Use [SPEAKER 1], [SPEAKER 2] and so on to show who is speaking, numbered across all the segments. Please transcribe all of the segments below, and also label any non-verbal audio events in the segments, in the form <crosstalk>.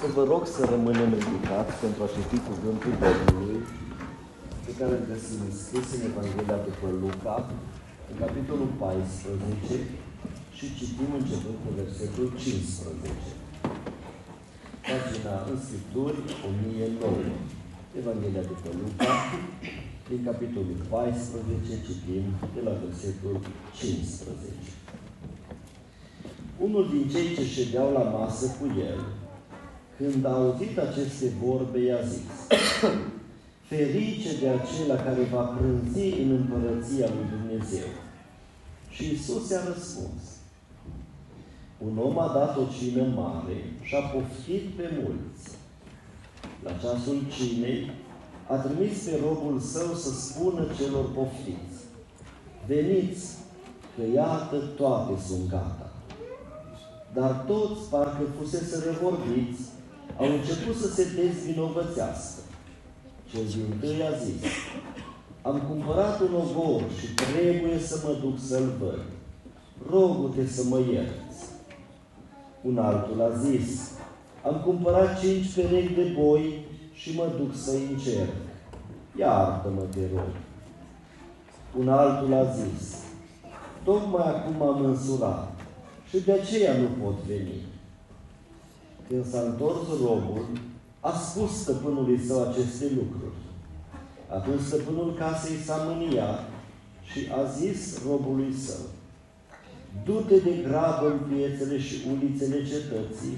[SPEAKER 1] să vă rog să rămânem ridicați pentru a citi cuvântul Domnului pe care îl găsim scris în Evanghelia după Luca, în capitolul 14 și citim începând cu versetul 15. Pagina în Scripturi 1009. Evanghelia după Luca, din capitolul 14, citim de la versetul 15. Unul din cei ce ședeau la masă cu el, când a auzit aceste vorbe, i-a zis, <coughs> Ferice de acela care va prânzi în împărăția lui Dumnezeu. Și Isus i-a răspuns, un om a dat o cină mare și a poftit pe mulți. La ceasul cinei a trimis pe robul său să spună celor poftiți, veniți, că iată toate sunt gata. Dar toți, parcă fusese revorbiți, au început să se dezvinovățească. Cel din tâi a zis, am cumpărat un ogor și trebuie să mă duc să-l văd. Rogu-te să mă ierți. Un altul a zis, am cumpărat cinci perechi de boi și mă duc să-i încerc. Iartă-mă, te rog. Un altul a zis, tocmai acum am însurat și de aceea nu pot veni. Când s-a întors robul, a spus stăpânului său aceste lucruri. Atunci stăpânul casei s-a mâniat și a zis robului său, Du-te de grabă în piețele și ulițele cetății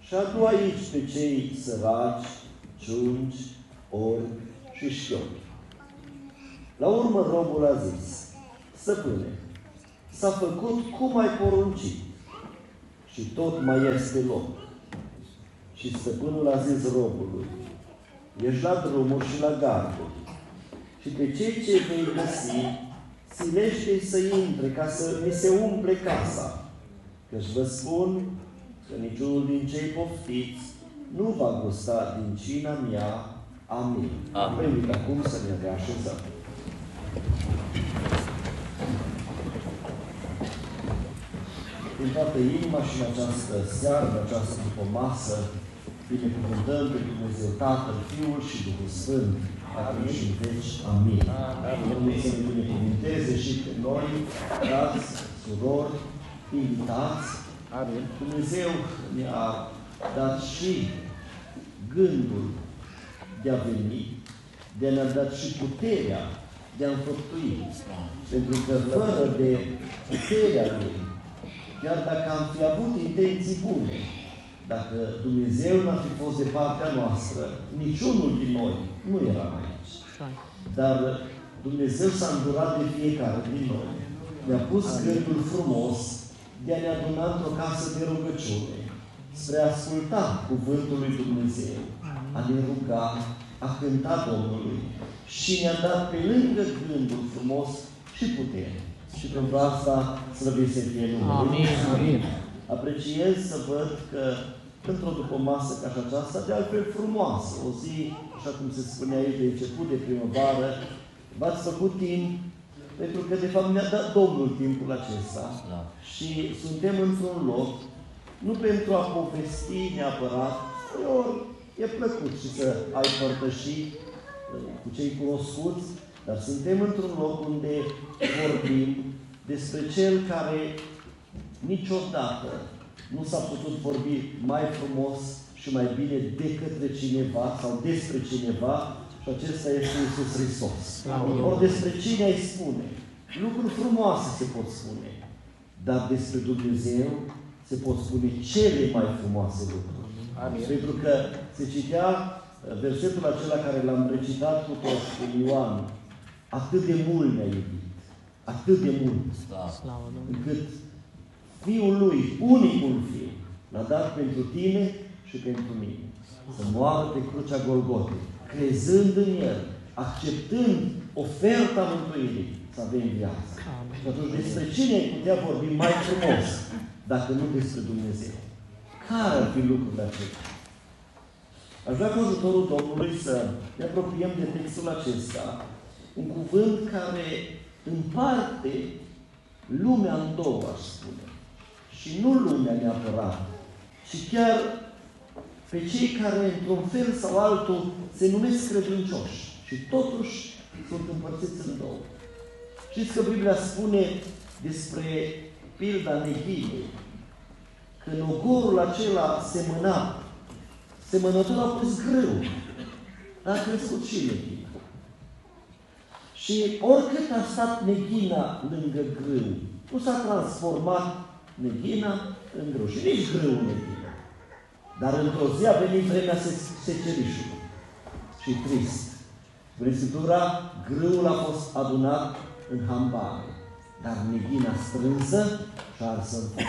[SPEAKER 1] și adu aici pe cei săraci, ciunci, ori și șchiopi. La urmă robul a zis, Stăpâne, s-a făcut cum ai poruncit și tot mai este loc. Și stăpânul a zis robului, ești la drumuri și la garduri și pe cei ce vei găsi, silește să intre ca să mi se umple casa. Căci vă spun că niciunul din cei poftiți nu va gusta din cina mea. Amin. Amin. acum să ne reașezăm. din toată inima și în această seară, în această după masă, binecuvântăm pe Dumnezeu Tatăl, Fiul și Duhul Sfânt, acum și în veci. Amin. Domnul să ne binecuvânteze și pe noi, frați, surori, invitați. Amin. Dumnezeu ne-a dat și gândul de a veni, de a ne-a dat și puterea de a înfăptui. Pentru că fără de puterea Lui, Chiar dacă am fi avut intenții bune, dacă Dumnezeu n-ar fi fost de partea noastră, niciunul din noi nu era aici. Dar Dumnezeu s-a îndurat de fiecare din noi. Ne-a pus gândul frumos de a ne aduna într-o casă de rugăciune, spre a asculta cuvântul lui Dumnezeu, a ne ruga, a cânta Domnului și ne-a dat pe lângă gândul frumos și putere. Și pentru asta slăvit să fie numele.
[SPEAKER 2] Amin. Amin.
[SPEAKER 1] Apreciez să văd că într-o după masă ca și aceasta, de altfel frumoasă, o zi, așa cum se spunea aici, de început de primăvară, v-ați făcut timp, pentru că de fapt ne-a dat Domnul timpul acesta da. și suntem într-un loc, nu pentru a povesti neapărat, ori e plăcut și să ai părtășii uh, cu cei cunoscuți, dar suntem într-un loc unde vorbim despre Cel care niciodată nu s-a putut vorbi mai frumos și mai bine de către cineva sau despre cineva și acesta este Iisus Hristos. Ori despre cine ai spune. Lucruri frumoase se pot spune, dar despre Dumnezeu se pot spune cele mai frumoase lucruri. Amin. Pentru că se citea uh, versetul acela care l-am recitat cu toți în Ioan, atât de mult ne-a iubit, atât de mult, da. încât Fiul Lui, unicul Fiu, l-a dat pentru tine și pentru mine. Să moară pe crucea Golgotei, crezând în El, acceptând oferta mântuirii, să avem viață. Și atunci despre cine ai putea vorbi mai frumos, dacă nu despre Dumnezeu? Care ar fi lucrurile acestea? Aș vrea cu ajutorul Domnului să ne apropiem de textul acesta un cuvânt care împarte lumea în două, aș spune. Și nu lumea neapărat, ci chiar pe cei care, într-un fel sau altul, se numesc credincioși. Și totuși sunt împărțiți în două. Știți că Biblia spune despre pilda neghinei, că în ogorul acela semăna, semănătorul a pus grâu, dar a crescut și neghina. Și oricât a stat neghina lângă grâu, nu s-a transformat neghina în grâu și nici grâu în neghina. Dar într-o zi a venit vremea secerișului și trist. Prin Scriptura, grâul a fost adunat în hambare, dar neghina strânsă și arsă în foc.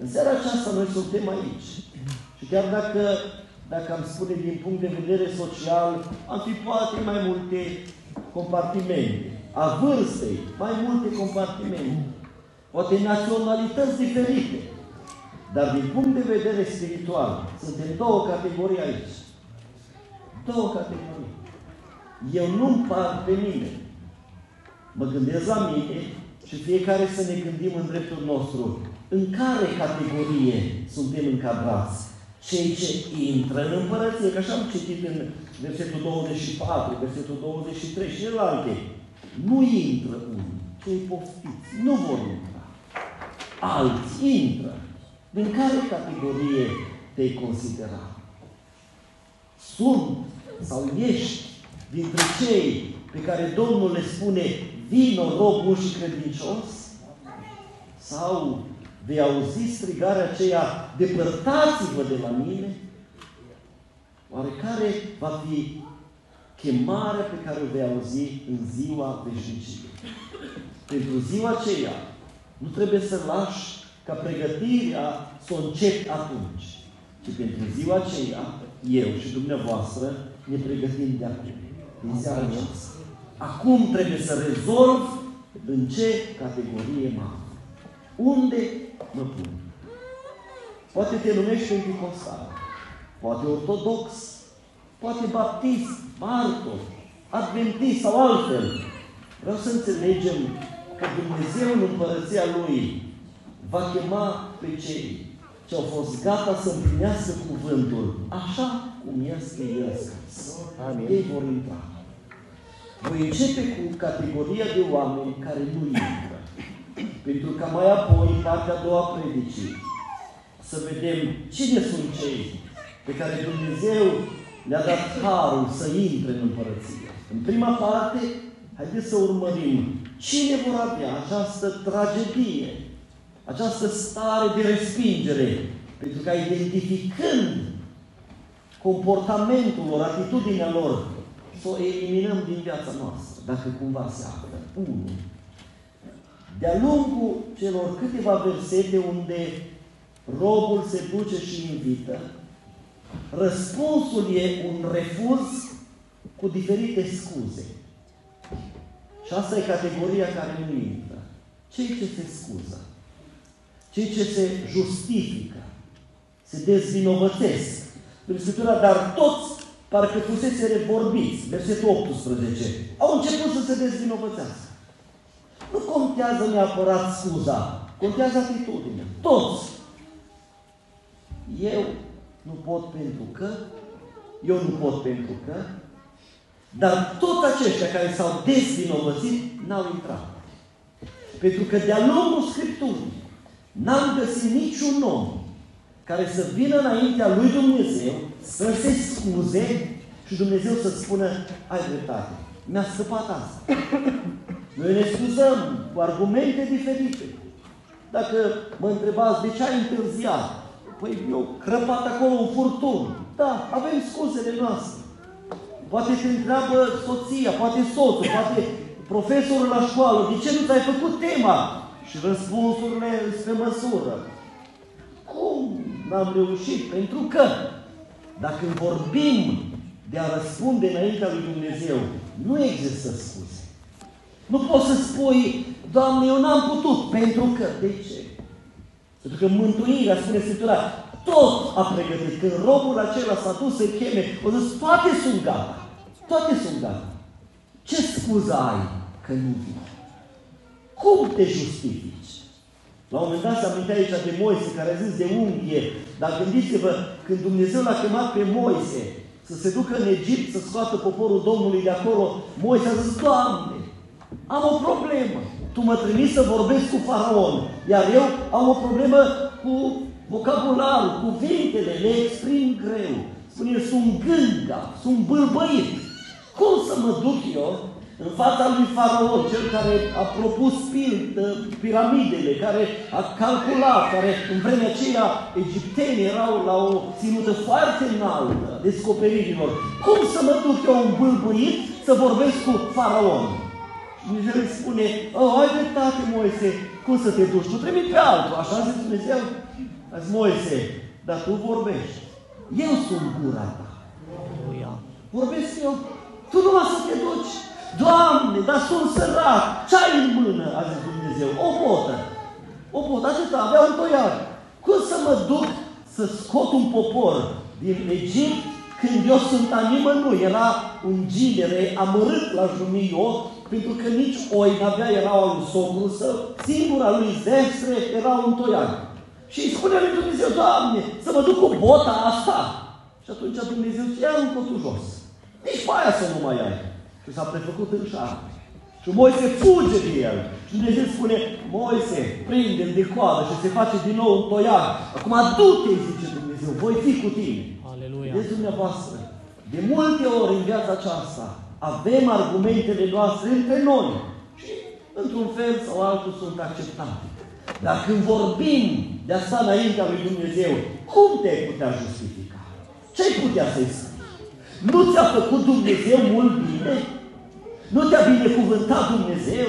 [SPEAKER 1] În seara aceasta noi suntem aici. Și chiar dacă, dacă am spune din punct de vedere social, am fi poate mai multe compartimente. A vârstei, mai multe compartimente. Poate naționalități diferite. Dar din punct de vedere spiritual, suntem două categorii aici. Două categorii. Eu nu-mi par pe mine. Mă gândesc la mine și fiecare să ne gândim în dreptul nostru. În care categorie suntem încadrați? Cei ce intră în împărăție, că așa am citit în versetul 24, versetul 23 și celelalte. Nu intră unii, cei poftiți, nu vor intra. Alți intră. Din care categorie te-ai considera? Sunt sau ești dintre cei pe care Domnul le spune vino rob și credincios? Sau vei auzi strigarea aceea, depărtați-vă de la mine? Oare care va fi chemarea pe care o vei auzi în ziua veșniciei? Pentru ziua aceea nu trebuie să lași ca pregătirea să o încep atunci, ci pentru ziua aceea, eu și dumneavoastră ne pregătim de acum, din seara aceasta. Acum trebuie să rezolv în ce categorie mă Unde mă pun? Poate te numești pentecostal, poate ortodox, poate baptist, martor, adventist sau altfel. Vreau să înțelegem că Dumnezeu în împărăția Lui va chema pe cei ce au fost gata să împlinească cuvântul așa cum este El scris. Ei vor intra. Voi începe cu categoria de oameni care nu intră. Pentru ca mai apoi, în partea a doua predicii, să vedem cine sunt cei pe care Dumnezeu le-a dat harul să intre în împărăție. În prima parte, haideți să urmărim cine vor avea această tragedie, această stare de respingere, pentru ca identificând comportamentul lor, atitudinea lor, să o eliminăm din viața noastră, dacă cumva se află. Unu. De-a lungul celor câteva versete unde robul se duce și invită, răspunsul e un refuz cu diferite scuze. Și asta e categoria care nu intră. Cei ce se scuză, cei ce se justifică, se dezvinovățesc. Prin Scriptura, dar toți parcă fusese vorbiți, versetul 18, au început să se dezvinovățească. Nu contează neapărat scuza, contează atitudinea. Toți. Eu nu pot pentru că, eu nu pot pentru că, dar toți aceștia care s-au dezvinovățit n-au intrat. Pentru că de-a lungul Scripturii n-am găsit niciun om care să vină înaintea lui Dumnezeu, să se scuze și Dumnezeu să spună, ai dreptate, mi-a scăpat asta. Noi ne scuzăm cu argumente diferite. Dacă mă întrebați de ce ai întârziat, păi eu crăpat acolo un furtun. Da, avem scuzele noastre. Poate te întreabă soția, poate soțul, poate profesorul la școală, de ce nu ți-ai făcut tema? Și răspunsurile spre măsură. Cum n-am reușit? Pentru că dacă vorbim de a răspunde înaintea lui Dumnezeu, nu există scuze. Nu poți să spui, Doamne, eu n-am putut, pentru că. De ce? Pentru că mântuirea, spune Scriptura, tot a pregătit. Când robul acela s-a dus să cheme, o zis, toate sunt gata. Toate sunt gata. Ce scuză ai că nu vii? Cum te justifici? La un moment dat se amintea aici de Moise, care a zis de unghie. Dar gândiți-vă, când Dumnezeu l-a chemat pe Moise să se ducă în Egipt să scoată poporul Domnului de acolo, Moise a zis, Doamne, am o problemă. Tu mă trimis să vorbesc cu faraon, iar eu am o problemă cu vocabularul, cuvintele, le exprim greu. Spune, sunt gânga, sunt bâlbăit. Cum să mă duc eu în fața lui Faraon, cel care a propus piramidele, care a calculat, care în vremea aceea egiptenii erau la o ținută foarte înaltă a descoperirilor. Cum să mă duc eu un bâlbâit să vorbesc cu Faraon? Și Dumnezeu îi spune, oh, ai dreptate, Moise, cum să te duci? Tu trimit pe altul, așa a zis Dumnezeu. A zis, Moise, dar tu vorbești. Eu sunt gura ta. Vorbesc eu. Tu nu să te duci. Doamne, dar sunt sărac. Ce ai în mână? A zis Dumnezeu. O botă. O botă, atâta, avea un toiar. Cum să mă duc să scot un popor din Egipt când eu sunt a nimănui? Era un ginere amărât la jumio, pentru că nici oi n-avea, era un socru său, singura lui zestre era un toiar. Și îi spune lui Dumnezeu, Doamne, să mă duc cu bota asta. Și atunci Dumnezeu zice, ia un cotul jos. Nici pe aia să nu mai ai. Și s-a prefăcut în șarpe. Și Moise fuge de el. Și Dumnezeu spune, Moise, prinde-l de coadă și se face din nou un toiar. Acum du-te, zice Dumnezeu, voi fi cu tine. Aleluia. Vedeți dumneavoastră, de multe ori în viața aceasta avem argumentele noastre între noi și într-un fel sau altul sunt acceptate. Dar când vorbim de a sta înaintea lui Dumnezeu, cum te-ai putea justifica? Ce-ai putea să-i spui? Nu ți-a făcut Dumnezeu mult bine? Nu te-a binecuvântat Dumnezeu?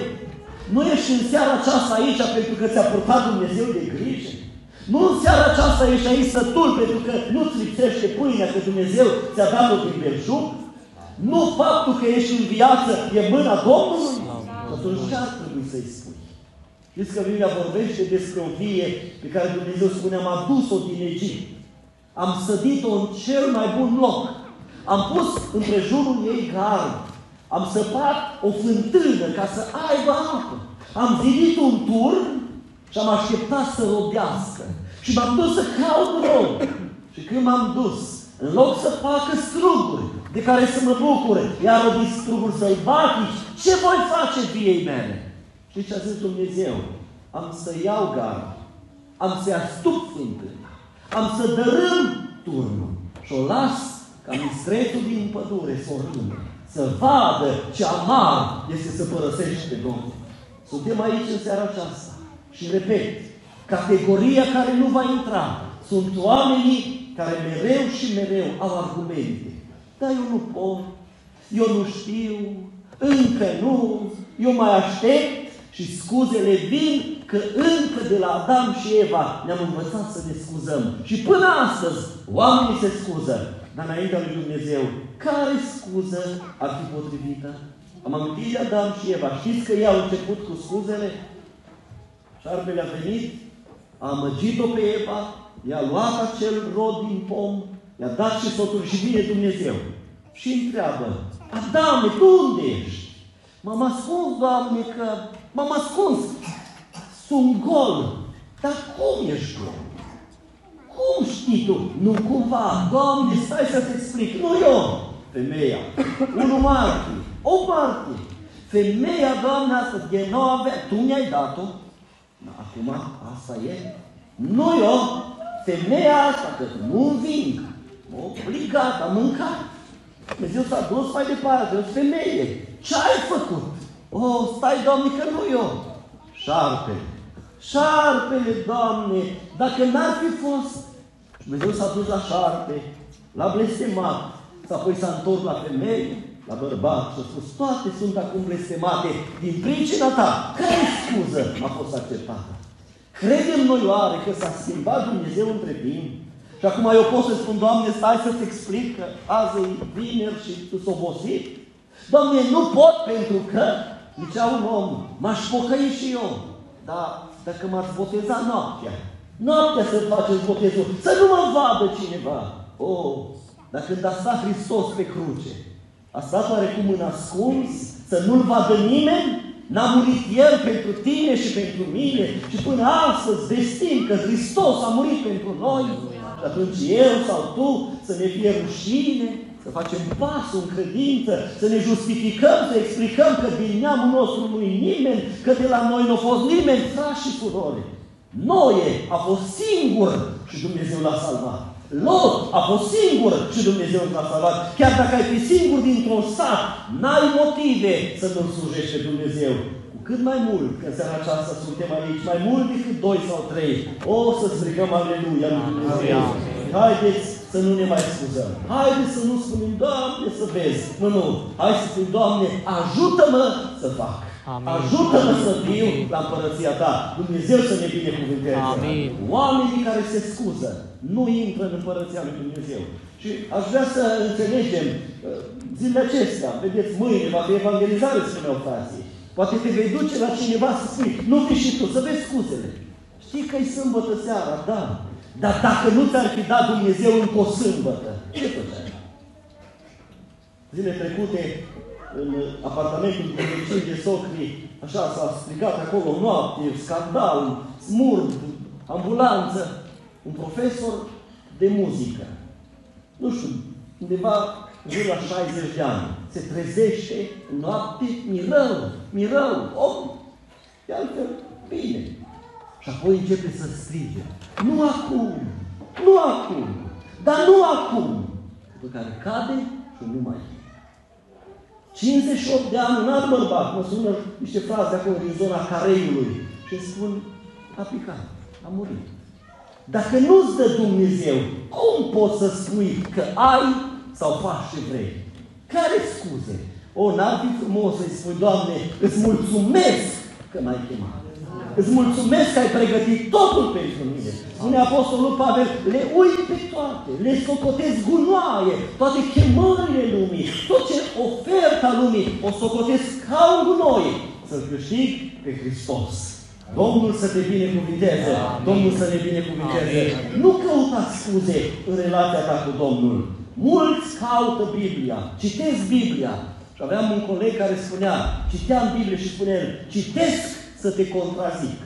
[SPEAKER 1] Nu ești în seara aceasta aici pentru că ți-a purtat Dumnezeu de grijă? Nu în seara aceasta ești aici sătul pentru că nu-ți lipsește pâinea, că Dumnezeu ți-a dat-o din belșug? Nu faptul că ești în viață e mâna Domnului? Atunci ce ar trebui să-i spui? Știți că Biblia vorbește despre o vie pe care Dumnezeu spune, am adus-o din Egipt. Am sădit-o în cel mai bun loc. Am pus împrejurul ei gard. Am săpat o fântână ca să aibă apă. Am zidit un turn și am așteptat să rodească. Și m-am dus să caut rog. Și când m-am dus, în loc să facă struguri de care să mă bucure, iar o struguri sălbatici, ce voi face viei mele? Și ce a zis Dumnezeu? Am să iau gard, am să astup fântâna, am să dărâm turnul și o las ca mistretul din pădure să o râmă, să vadă ce amar este să părăsești pe Domnul. Suntem aici în seara aceasta și repet, categoria care nu va intra sunt oamenii care mereu și mereu au argumente. Dar eu nu pot, eu nu știu, încă nu, eu mai aștept și scuzele vin că încă de la Adam și Eva ne-am învățat să ne scuzăm. Și până astăzi oamenii se scuză. Dar înaintea lui Dumnezeu, care scuză ar fi potrivită? Am amintit de Adam și Eva. Știți că ei au început cu scuzele? Șarpele a venit, a amăgit-o pe Eva, i-a luat acel rod din pom, i-a dat și sotul și vine Dumnezeu. Și întreabă, Adame, tu unde ești? M-am ascuns, Doamne, că m-am ascuns. Sunt gol. Dar cum ești gol? Cum știi tu? Nu cumva. Doamne, stai să-ți explic. Nu eu. Femeia. Unul martir. O martir. Femeia, Doamne, asta de nou avea. Tu mi-ai dat-o. Acum, asta e. Nu eu. Femeia asta, că nu înving. Obligat, am mâncat. Dumnezeu s-a dus mai departe. Femeie. Ce ai făcut? Oh, stai, Doamne, că nu eu. Șarpe. Șarpele, Doamne, dacă n-ar fi fost. Dumnezeu s-a dus la șarpe, l-a blestemat, și apoi s-a întors la femeie, la bărbat și a spus, toate sunt acum blestemate din pricina ta. Care scuză a fost acceptată? Credem noi oare că s-a schimbat Dumnezeu între timp? Și acum eu pot să spun, Doamne, stai să-ți explic că azi e vineri și tu s obosit? Doamne, nu pot pentru că, zicea un om, m-aș pocăi și eu. Dar dacă m-ați boteza noaptea, noaptea să faceți botezul, să nu mă vadă cineva. Oh, dar când a stat Hristos pe cruce, a stat oarecum în ascuns, să nu-L vadă nimeni? N-a murit El pentru tine și pentru mine și până astăzi vestim că Hristos a murit pentru noi. Și atunci eu sau tu să ne fie rușine, să facem pasul în credință, să ne justificăm, să explicăm că din neamul nostru nu e nimeni, că de la noi nu a fost nimeni, frați și surori. Noe a fost singur și Dumnezeu l-a salvat. Lot a fost singur și Dumnezeu l-a salvat. Chiar dacă ai fi singur dintr-un sat, n-ai motive să nu slujești pe Dumnezeu. Cu cât mai mult, că în seara aceasta suntem aici, mai mult decât doi sau trei, o să strigăm Aleluia lui Dumnezeu. Haideți să nu ne mai scuzăm. Haideți să nu spunem, Doamne, să vezi. Nu, nu. Hai să spun, Doamne, ajută-mă să fac. Ajută-mă să fiu la împărăția ta. Dumnezeu să ne binecuvânteze.
[SPEAKER 2] Amin.
[SPEAKER 1] Oamenii care se scuză nu intră în împărăția lui Dumnezeu. Și aș vrea să înțelegem uh, zilele acestea, vedeți, mâine va fi evangelizare, spuneau frații. Poate te vei duce la cineva să spui, nu fi și tu, să vezi scuzele. Știi că e sâmbătă seara, da. Dar dacă nu ți-ar fi dat Dumnezeu încă o sâmbătă, ce făceai? Zile trecute, în apartamentul de vecini de socri, așa s-a stricat acolo noapte, scandal, smurd, ambulanță. Un profesor de muzică, nu știu, undeva în jur la 60 de ani, se trezește noapte, mirău, mirău, om, de altfel, bine. Și apoi începe să strige. Nu acum, nu acum, dar nu acum. După care cade și nu mai e. 58 de ani, un alt bărbat, mă sună niște fraze acolo din zona Careiului și îmi spun, a picat, a murit. Dacă nu-ți dă Dumnezeu, cum poți să spui că ai sau faci ce vrei? Care scuze? O, n-ar fi frumos să-i spui, Doamne, îți mulțumesc că m-ai chemat. Îți mulțumesc că ai pregătit totul pentru mine. Spune Apostolul Pavel, le uit pe toate, le socotesc gunoaie, toate chemările lumii, tot ce oferta lumii, o socotesc ca un gunoi, să-L câștig pe Hristos. Domnul să te binecuvinteze, Domnul să ne binecuvinteze. Nu căuta scuze în relația ta cu Domnul. Mulți caută Biblia, citesc Biblia. Și aveam un coleg care spunea, citeam Biblie și spunea el, citesc să te contrazic.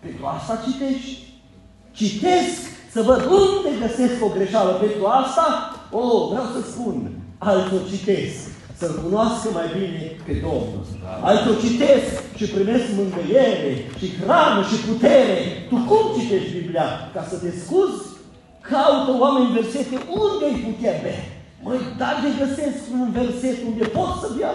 [SPEAKER 1] Pentru asta citești? Citesc să văd unde găsesc o greșeală. Pentru asta, o, oh, vreau să spun, altul citesc să-L cunoască mai bine pe Domnul. Altul citesc și primesc mângâiere și hrană și putere. Tu cum citești Biblia? Ca să te scuzi? Caută oameni versete unde ai putea bea. Măi, dar de găsesc un verset unde pot să bea.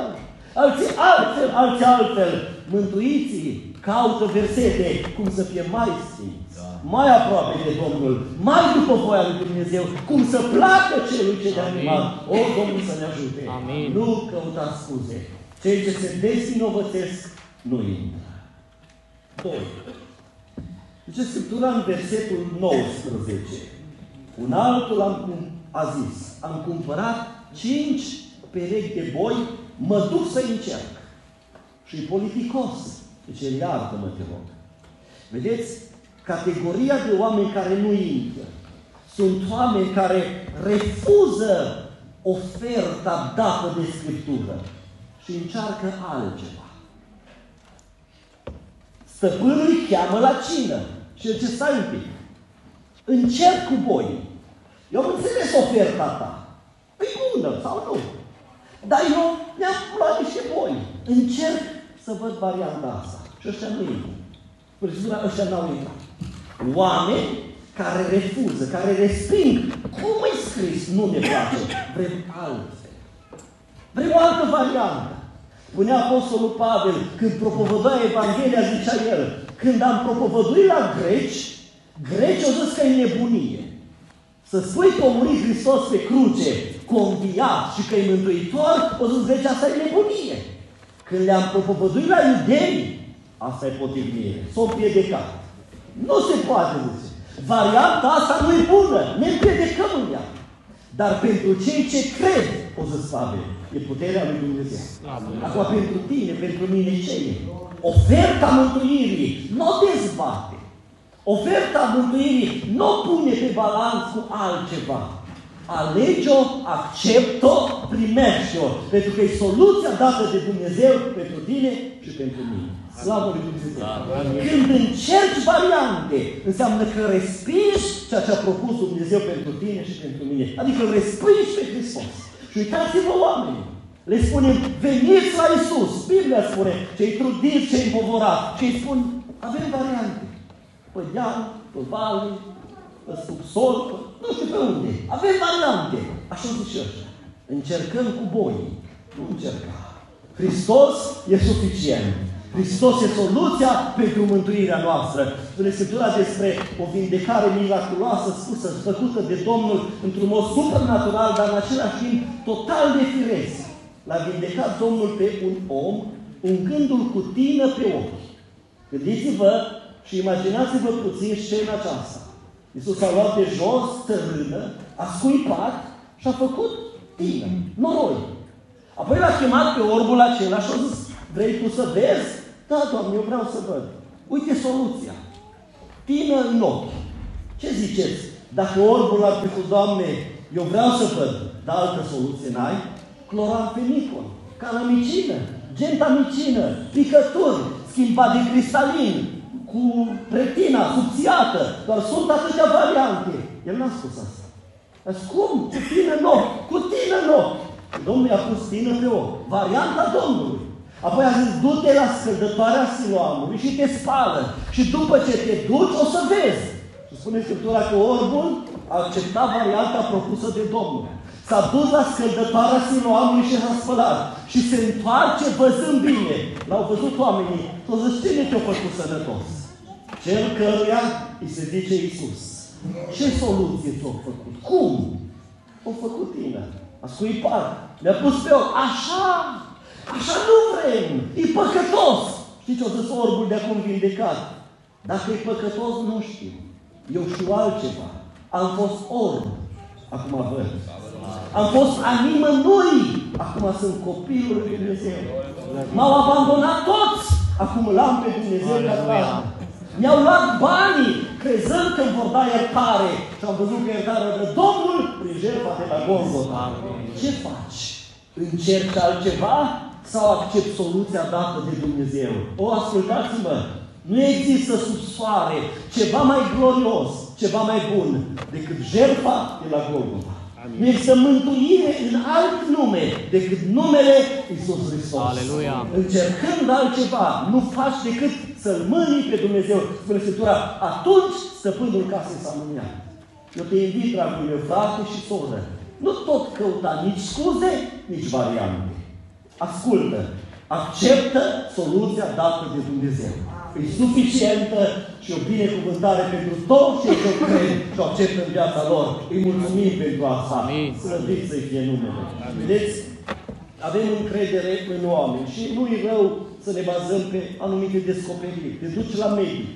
[SPEAKER 1] Alții altfel, alții altfel. Mântuiții caută versete cum să fie mai sfinți, da. mai aproape de Domnul, mai după voia lui Dumnezeu, cum să placă celui ce te-a animat. O, Domnul să ne ajute.
[SPEAKER 2] Amin.
[SPEAKER 1] Nu căuta scuze. Cei ce se desvinovățesc nu intră. Doi. Zice Scriptura în versetul 19. Un altul am, a zis, am cumpărat cinci perechi de boi, mă duc să încerc. Și politicos. Deci iartă-mă, te rog. Vedeți? Categoria de oameni care nu intră sunt oameni care refuză oferta dată de Scriptură și încearcă altceva. Stăpânul îi cheamă la cină și el ce stai un pic. Încerc cu boi. Eu am înțeles oferta ta. E bună sau nu? Dar eu mi-am luat niște boi. Încerc să văd varianta asta. Și ăștia nu intră. Procedura ăștia n-au intrat. Oameni care refuză, care resping. Cum e scris? Nu ne place. Vrem altfel. Vrem o altă variantă. Spunea Apostolul Pavel, când propovădua Evanghelia, zicea el, când am propovăduit la greci, greci au zis că e nebunie. Să spui că a murit Hristos pe cruce, conviat și că e mântuitor, o zis greci, asta e nebunie. Când le-am propovăduit la iudei, asta e potrivire. S-o împiedicat. Nu se poate, zice. Varianta asta nu e bună. Ne împiedicăm în ea. Dar pentru cei ce cred, o să Pavel, e puterea lui Dumnezeu. Acum pentru tine, pentru mine, ce e? Oferta mântuirii nu dezbate. Oferta mântuirii nu pune pe balans cu altceva. Alege-o, accept-o, primește-o. Pentru că e soluția dată de Dumnezeu pentru tine și pentru mine. Slavă lui Dumnezeu! Când încerci variante, înseamnă că respingi ceea ce a propus Dumnezeu pentru tine și pentru mine. Adică îl respingi pe Hristos. Și uitați-vă oamenii. Le spunem, veniți la Isus. Biblia spune, cei trudiți, cei împovorați. Cei spun, avem variante. Pe deal, pe vale, pe subsol, pe... nu știu pe unde. Avem variante. Așa zice ăștia. Încercăm cu boi. Nu încerca. Hristos e suficient. Hristos e soluția pentru mântuirea noastră. Spune Scriptura despre o vindecare miraculoasă spusă, făcută de Domnul într-un mod supernatural, dar în același timp total de firesc. L-a vindecat Domnul pe un om, ungându-l cu tină pe ochi. Gândiți-vă și imaginați-vă puțin scena aceasta. Iisus a luat de jos țărână, a scuipat și a făcut tină, noroi. Apoi l-a chemat pe orbul acela și a zis, vrei tu să vezi? Da, Doamne, eu vreau să văd. Uite soluția. Tină în ochi. Ce ziceți? Dacă orbul ar fi spus, Doamne, eu vreau să văd, dar altă soluție n-ai? Cloramfenicol, calamicină, gentamicină, picături, schimbat de cristalin, cu retina subțiată, doar sunt atâtea variante. El n-a spus asta. A zis, cum? Cu tine în ochi, cu tine în ochi. Domnul i-a pus tine pe ochi. Varianta Domnului. Apoi a zis, du-te la scăldătoarea siloamului și te spală. Și după ce te duci, o să vezi. Și spune Scriptura că orbul a acceptat varianta propusă de Domnul. S-a dus la scăldătoarea siloamului și s-a spălat. Și se întoarce văzând bine. L-au văzut oamenii. S-au zis, cine te-a făcut sănătos? Cel căruia îi se zice Iisus. Ce soluție ți-a făcut? Cum? O făcut tine. A scuipat. Mi-a pus pe ochi. Așa! Așa nu vrem! E păcătos! Știți ce o zis orbul de acum vindecat? Dacă e păcătos, nu știu. Eu știu altceva. Am fost orb. Acum văd. Am fost a nimănui. Acum sunt copilul lui Dumnezeu. M-au abandonat toți. Acum l-am pe Dumnezeu ca tată. Mi-au luat banii, crezând că îmi vor da iertare. Și am văzut că iertarea de Domnul prin jertfa de la Golgota. Ce faci? Încerci altceva sau accept soluția dată de Dumnezeu? O, ascultați-mă! Nu există sub soare ceva mai glorios, ceva mai bun decât jertfa de la Golgota. Nu există mântuire în alt nume decât numele Iisus Hristos.
[SPEAKER 3] Aleluia.
[SPEAKER 1] Încercând altceva, nu faci decât să-L mânii pe Dumnezeu. Spune Scriptura, atunci stăpânul casei s-a mâniat. Eu te invit, dragul meu, frate și soră, nu tot căuta nici scuze, nici variante. Ascultă, acceptă soluția dată de Dumnezeu. E suficientă și o binecuvântare pentru toți cei ce cred și o acceptă în viața lor. Îi mulțumim pentru asta.
[SPEAKER 3] Amin.
[SPEAKER 1] Slăvit să-i fie numele. Vedeți, avem încredere în oameni și nu e rău să ne bazăm pe anumite descoperiri. Te duci la medic.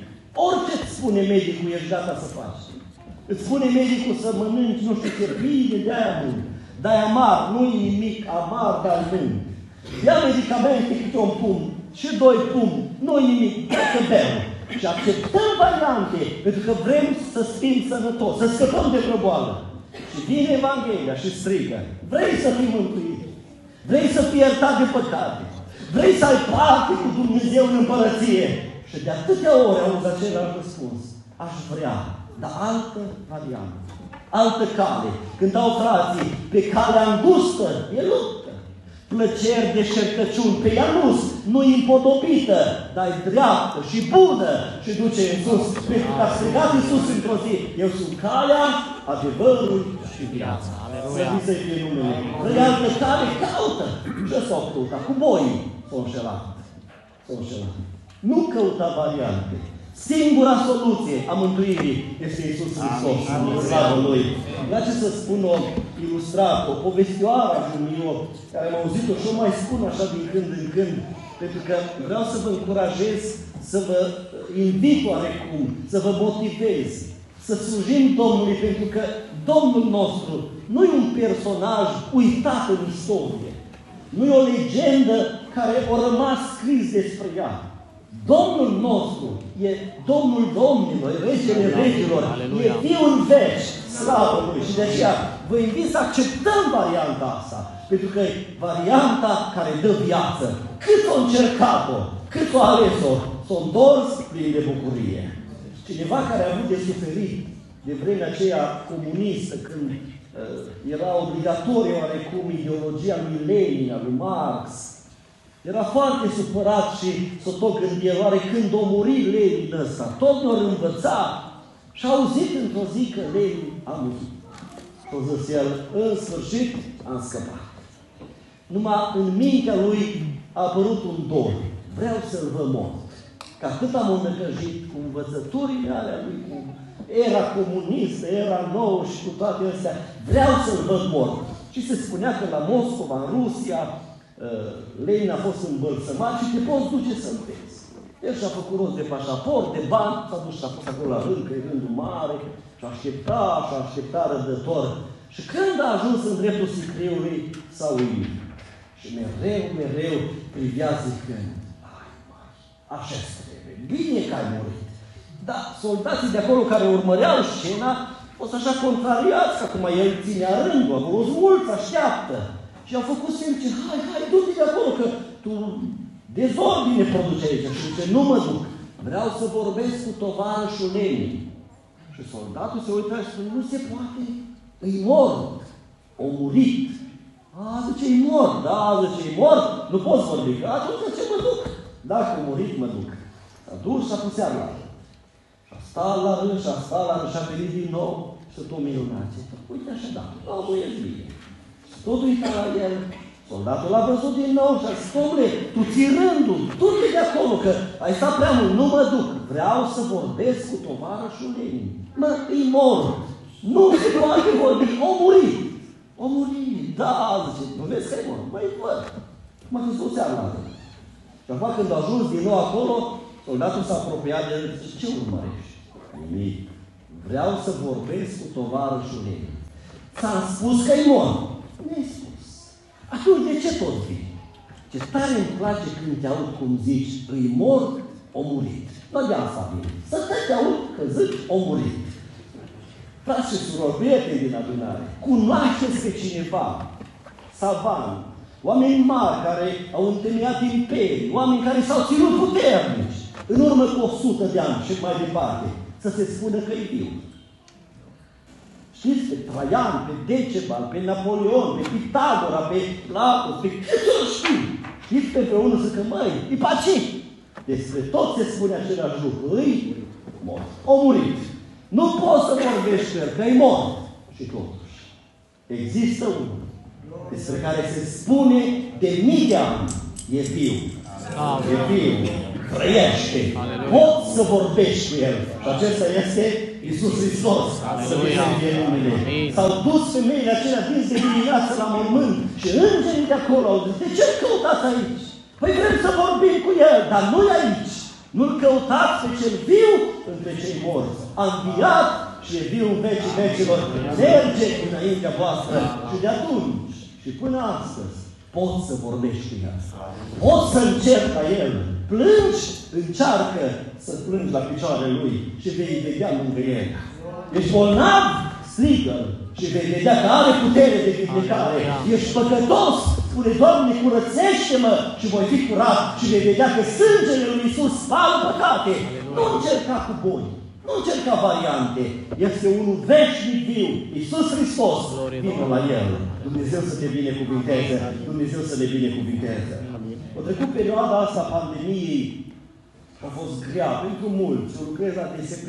[SPEAKER 1] Orice îți spune medicul, ești gata să faci. Îți spune medicul să mănânci, nu știu ce, bine, de-aia nu. De-aia amar, nu e nimic amar, dar nu. Ia medicamente câte un pumn și doi pumni, nu e nimic, să bem. Și acceptăm variante, pentru că vrem să fim sănătoși, să scăpăm de vreo boală. Și vine Evanghelia și strigă, vrei să fii mântuit, vrei să fii iertat de păcate, vrei să ai parte cu Dumnezeu în împărăție. Și de atâtea ori au același răspuns, aș vrea, dar altă variantă, altă cale. Când au frații pe calea îngustă, e luptă plăceri de șercăciuni, pe ea nu nu împodobită, dar e dreaptă și bună și duce în sus. Pentru că a strigat Iisus într-o zi, eu sunt calea, adevărul și viața. Să să fie numele. Vrei altă cale, caută. Ce s-au căutat? Cu boi s-au înșelat. S-au înșelat. Nu căuta variante. Singura soluție a mântuirii este Iisus Hristos. Slavă Lui. Îmi place să spun o ilustrat, o povestioară a eu, care am auzit-o și o mai spun așa din când în când, pentru că vreau să vă încurajez, să vă invit oarecum, să vă motivez, să slujim Domnului, pentru că Domnul nostru nu e un personaj uitat în istorie, nu e o legendă care a rămas scris despre ea. Domnul nostru e Domnul Domnilor, e Regele Regilor, e Fiul veci, slavă Lui. Și de aceea vă invit să acceptăm varianta asta, pentru că e varianta care dă viață. Cât o încercat-o, cât o ales-o, s-o întors plin de bucurie. Cineva care a avut de suferit de vremea aceea comunistă, când uh, era obligatorie oarecum ideologia lui Lenin, lui Marx, era foarte supărat și s-o tot gândea, oare când o muri Lenin ăsta, tot ne-o învăța și a auzit într-o zi că Lenin a murit. Și a zis el, în sfârșit am scăpat. Numai în mintea lui a apărut un dor. Vreau să-l văd mort. Că atât am înnăcăjit cu învățăturile alea lui, cu era comunistă, era nouă și cu toate astea. Vreau să-l văd mort. Și se spunea că la Moscova, în Rusia, uh, Lenin a fost îmbălsămat și te poți duce să înveți. El și-a făcut rost de pașaport, de bani, s-a dus și a fost acolo la rând, că e rândul mare, și aștepta, și aștepta rădător. Și când a ajuns în dreptul sicriului, s-a uimit. Și mereu, mereu privea zicând, ai, mai, așa trebuie, bine că ai murit. Dar soldații de acolo care urmăreau scena, fost așa contrariați, că acum el ținea rândul, acolo mulți așteaptă. Și au făcut semn ce, hai, hai, du-te de acolo, că tu dezordine produce aici. Și zice, nu mă duc, vreau să vorbesc cu tovarășul Lenin. Și soldatul se uită și spune, nu se poate, îi mort, o murit. A, zice, e mort, da, zice, e mort, nu poți vorbi. Atunci ce mă duc? Dacă a murit, mă duc. S-a dus și a pus la Și a stat la rând, și a stat la rând, și a venit din nou și tot minunat. Uite așa, da, omul e bine. Și tot uita la el, Soldatul l-a văzut din nou și a zis, tu ții rândul, tu te de acolo, că ai stat prea mult, nu mă duc. Vreau să vorbesc cu tovarășul Lenin. Mă, e mort. Nu se poate vorbi, o murit. O murit, da, zice, nu vezi că e mort? Măi, văd. M-a dus o seară la Și acum când a ajuns din nou acolo, soldatul s-a apropiat de el și zice, ce urmărești? Nimic. Vreau să vorbesc cu tovarășul Lenin. Ți-am spus că e mort. nu spus. Atunci de ce tot vii? Ce tare îmi place când te aud cum zici, îi mort, o murit. Nu de asta vin. Să te aud că zici, o murit. Frați și surori, din adunare, cunoașteți pe cineva, savan, oameni mari care au întemeiat imperii, oameni care s-au ținut puternici, în urmă cu 100 de ani și mai departe, să se spună că e viu. Știți, pe Traian, pe Decebal, pe Napoleon, pe Pitagora, pe Platon, pe câte știu. Știți pe unul să că, măi, e paci. Despre tot se spune același lucru. Îi mort. O murit. Nu poți să vorbești el, că e mort. Și totuși, există unul despre care se spune de mii de ani, e viu. E viu. Trăiește. Poți să vorbești cu el. Și acesta este Iisus Hristos. Să fie numele. S-au dus femeile acelea din de dimineață la mormânt și îngerii de acolo au zis, de ce căutați aici? Păi vrem să vorbim cu el, dar nu e aici. Nu-L căutați pe cel viu între cei morți. A înviat și e viu în vecii vecilor. Merge înaintea voastră și de atunci și până astăzi poți să vorbești cu el. Poți să încerci la el. Plângi, încearcă să plângi la picioarele lui și vei vedea lângă el. Ești bolnav, strigă și vei vedea că are putere de vindecare. Ești păcătos, spune, Doamne, curățește-mă și voi fi curat și vei vedea că sângele lui Iisus spală păcate. Nu încerca cu boi. Nu încerca variante. Este unul veșnic viu. Iisus Hristos. Vină la El. Dumnezeu să te binecuvinteze. Dumnezeu să ne binecuvinteze. O trecut perioada asta pandemiei a fost grea pentru mulți. Eu lucrez la DSP.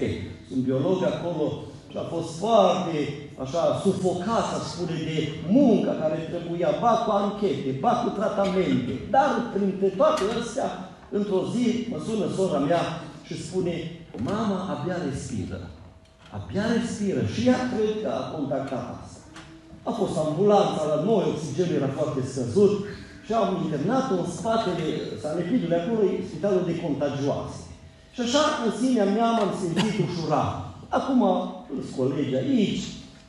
[SPEAKER 1] Sunt biolog acolo și a fost foarte așa sufocat, să spune, de munca care trebuia, ba cu anchete, ba cu tratamente. Dar printre toate astea, într-o zi mă sună sora mea și spune, mama abia respiră. Abia respiră. Și ea cred că a contactat asta. A fost ambulanța la noi, oxigenul era foarte scăzut și am internat-o în spatele Sanepidului, acolo e spitalul de contagioase. Și așa, în sinea mea, m-am simțit ușurat. Acum, sunt colegi aici,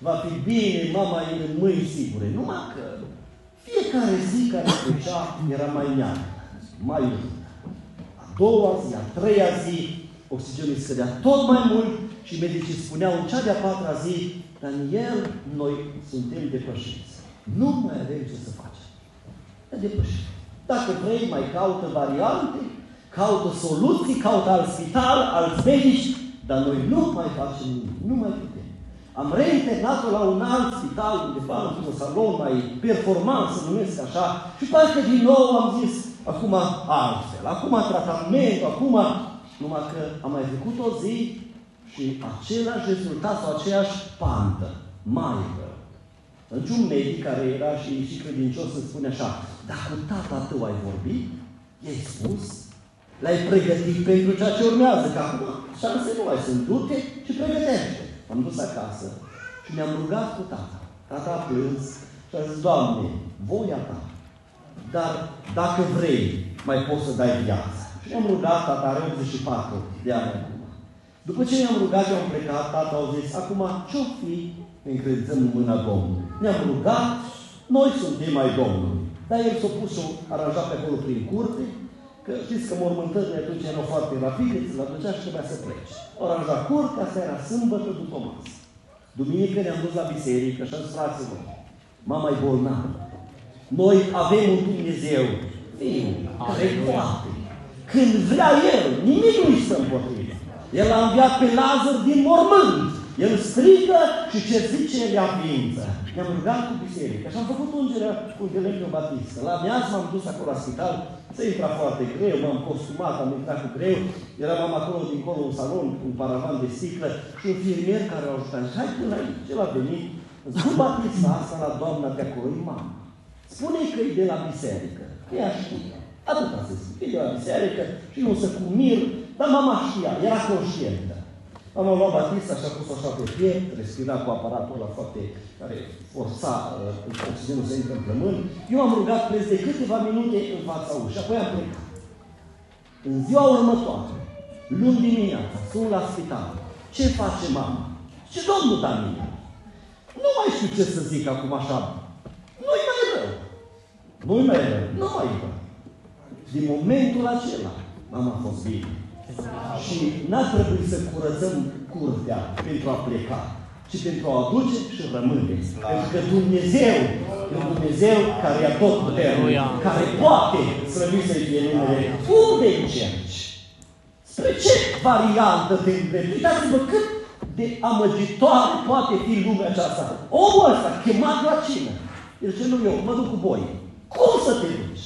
[SPEAKER 1] va fi bine, mama e în mâini sigure. Numai că fiecare zi care trecea era mai neagră, mai ușor. A doua zi, a treia zi, oxigenul îi scădea tot mai mult și medicii spuneau în cea de-a patra zi, Daniel, noi suntem depășiți. Nu mai avem ce să facem. Ne depășim. Dacă vrei, mai caută variante, caută soluții, caută alt spital, alți medici, dar noi nu mai facem nimic, nu mai putem. Am reinternat-o la un alt spital, undeva într-un salon mai performant, să numesc așa, și parcă din nou am zis, acum altfel, acum tratament, acum, numai că am mai făcut o zi și același rezultat sau aceeași pantă, mai rău. Niciun medic care era și, și credincios să spune așa, dacă cu tata tău ai vorbit, i-ai spus, l-ai pregătit pentru ceea ce urmează, că acum șanse nu mai sunt, du-te și pregătește. Am dus acasă și ne-am rugat cu tata. Tata a plâns și a zis, Doamne, voia ta, dar dacă vrei, mai poți să dai viață. Și ne-am rugat, tata are 84 de ani acum. După ce ne-am rugat și am plecat, tata a zis, acum ce-o fi? Ne încredințăm în mâna Domnului. Ne-am rugat, noi suntem mai Domnului. Dar el s-a pus și aranjat pe acolo prin curte, că știți că mormântările atunci erau foarte rapide, ți l aducea și trebuia să pleci. O aranjat curte, asta era sâmbătă după masă. Duminică ne-am dus la biserică și am zis, fraților, mama e bolnavă. Noi avem un Dumnezeu, Fiu, care poate. Când vrea El, nimic nu îi stă împotriva. El a înviat pe Lazar din mormânt. El strigă și ce zice el ia ființă. Ne-am rugat cu biserică și am făcut ungerea cu Delemnio Batistă. La miaz m-am dus acolo la spital, se intra foarte greu, m-am costumat, am intrat cu greu, eram acolo dincolo un salon, un paravan de sticlă și un firmier care a ajutat. Și hai până aici, el a venit, zic, Batista asta la doamna de acolo, e mama. Spune că e de la biserică. Ea știe. Atâta se spune. E de la biserică și eu să cu mir, dar mama știa, era conștientă. Am luat Batista și a pus așa pe piept, respira cu aparatul ăla foarte, care forța uh, oxigenul să intre în plămân. Eu am rugat preț de câteva minute în fața ușii, apoi am plecat. În ziua următoare, luni dimineața, sunt la spital. Ce face mama? Ce domnul Daniel? Nu mai știu ce să zic acum așa. Nu-i mai rău. Nu-i mai rău. Nu mai rău. Din momentul acela, mama a fost bine. Și n-a trebuit să curățăm curtea pentru a pleca, ci pentru a aduce și rămâne. Pentru că Dumnezeu e un Dumnezeu care e tot puternic, care poate slăvi să-i fie numele. Unde încerci? Spre ce variantă te îndrepti? Uitați-vă cât de amăgitoare poate fi lumea aceasta. Omul ăsta, chemat la cină. El ce nu eu, mă duc cu voi. Cum să te duci?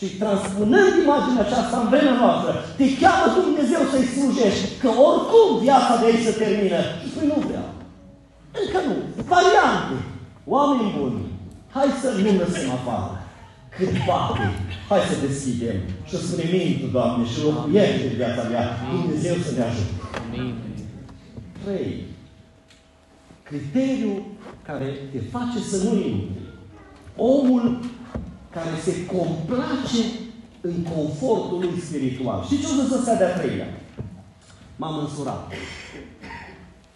[SPEAKER 1] Și transpunând imaginea aceasta în vremea noastră, te cheamă Dumnezeu să-i slujești, că oricum viața de aici se termină. Și spui, nu vreau. Încă nu. Variante. Oameni buni, hai să nu lăsăm afară. Cât poate, hai să deschidem și să spunem Tu, Doamne, și locuiește în viața mea. Dumnezeu să ne ajute. Amin. Trei. Criteriul care te face să nu intri. Omul care se complace în confortul lui spiritual. Știți ce o să ăsta de-a treia? M-am însurat.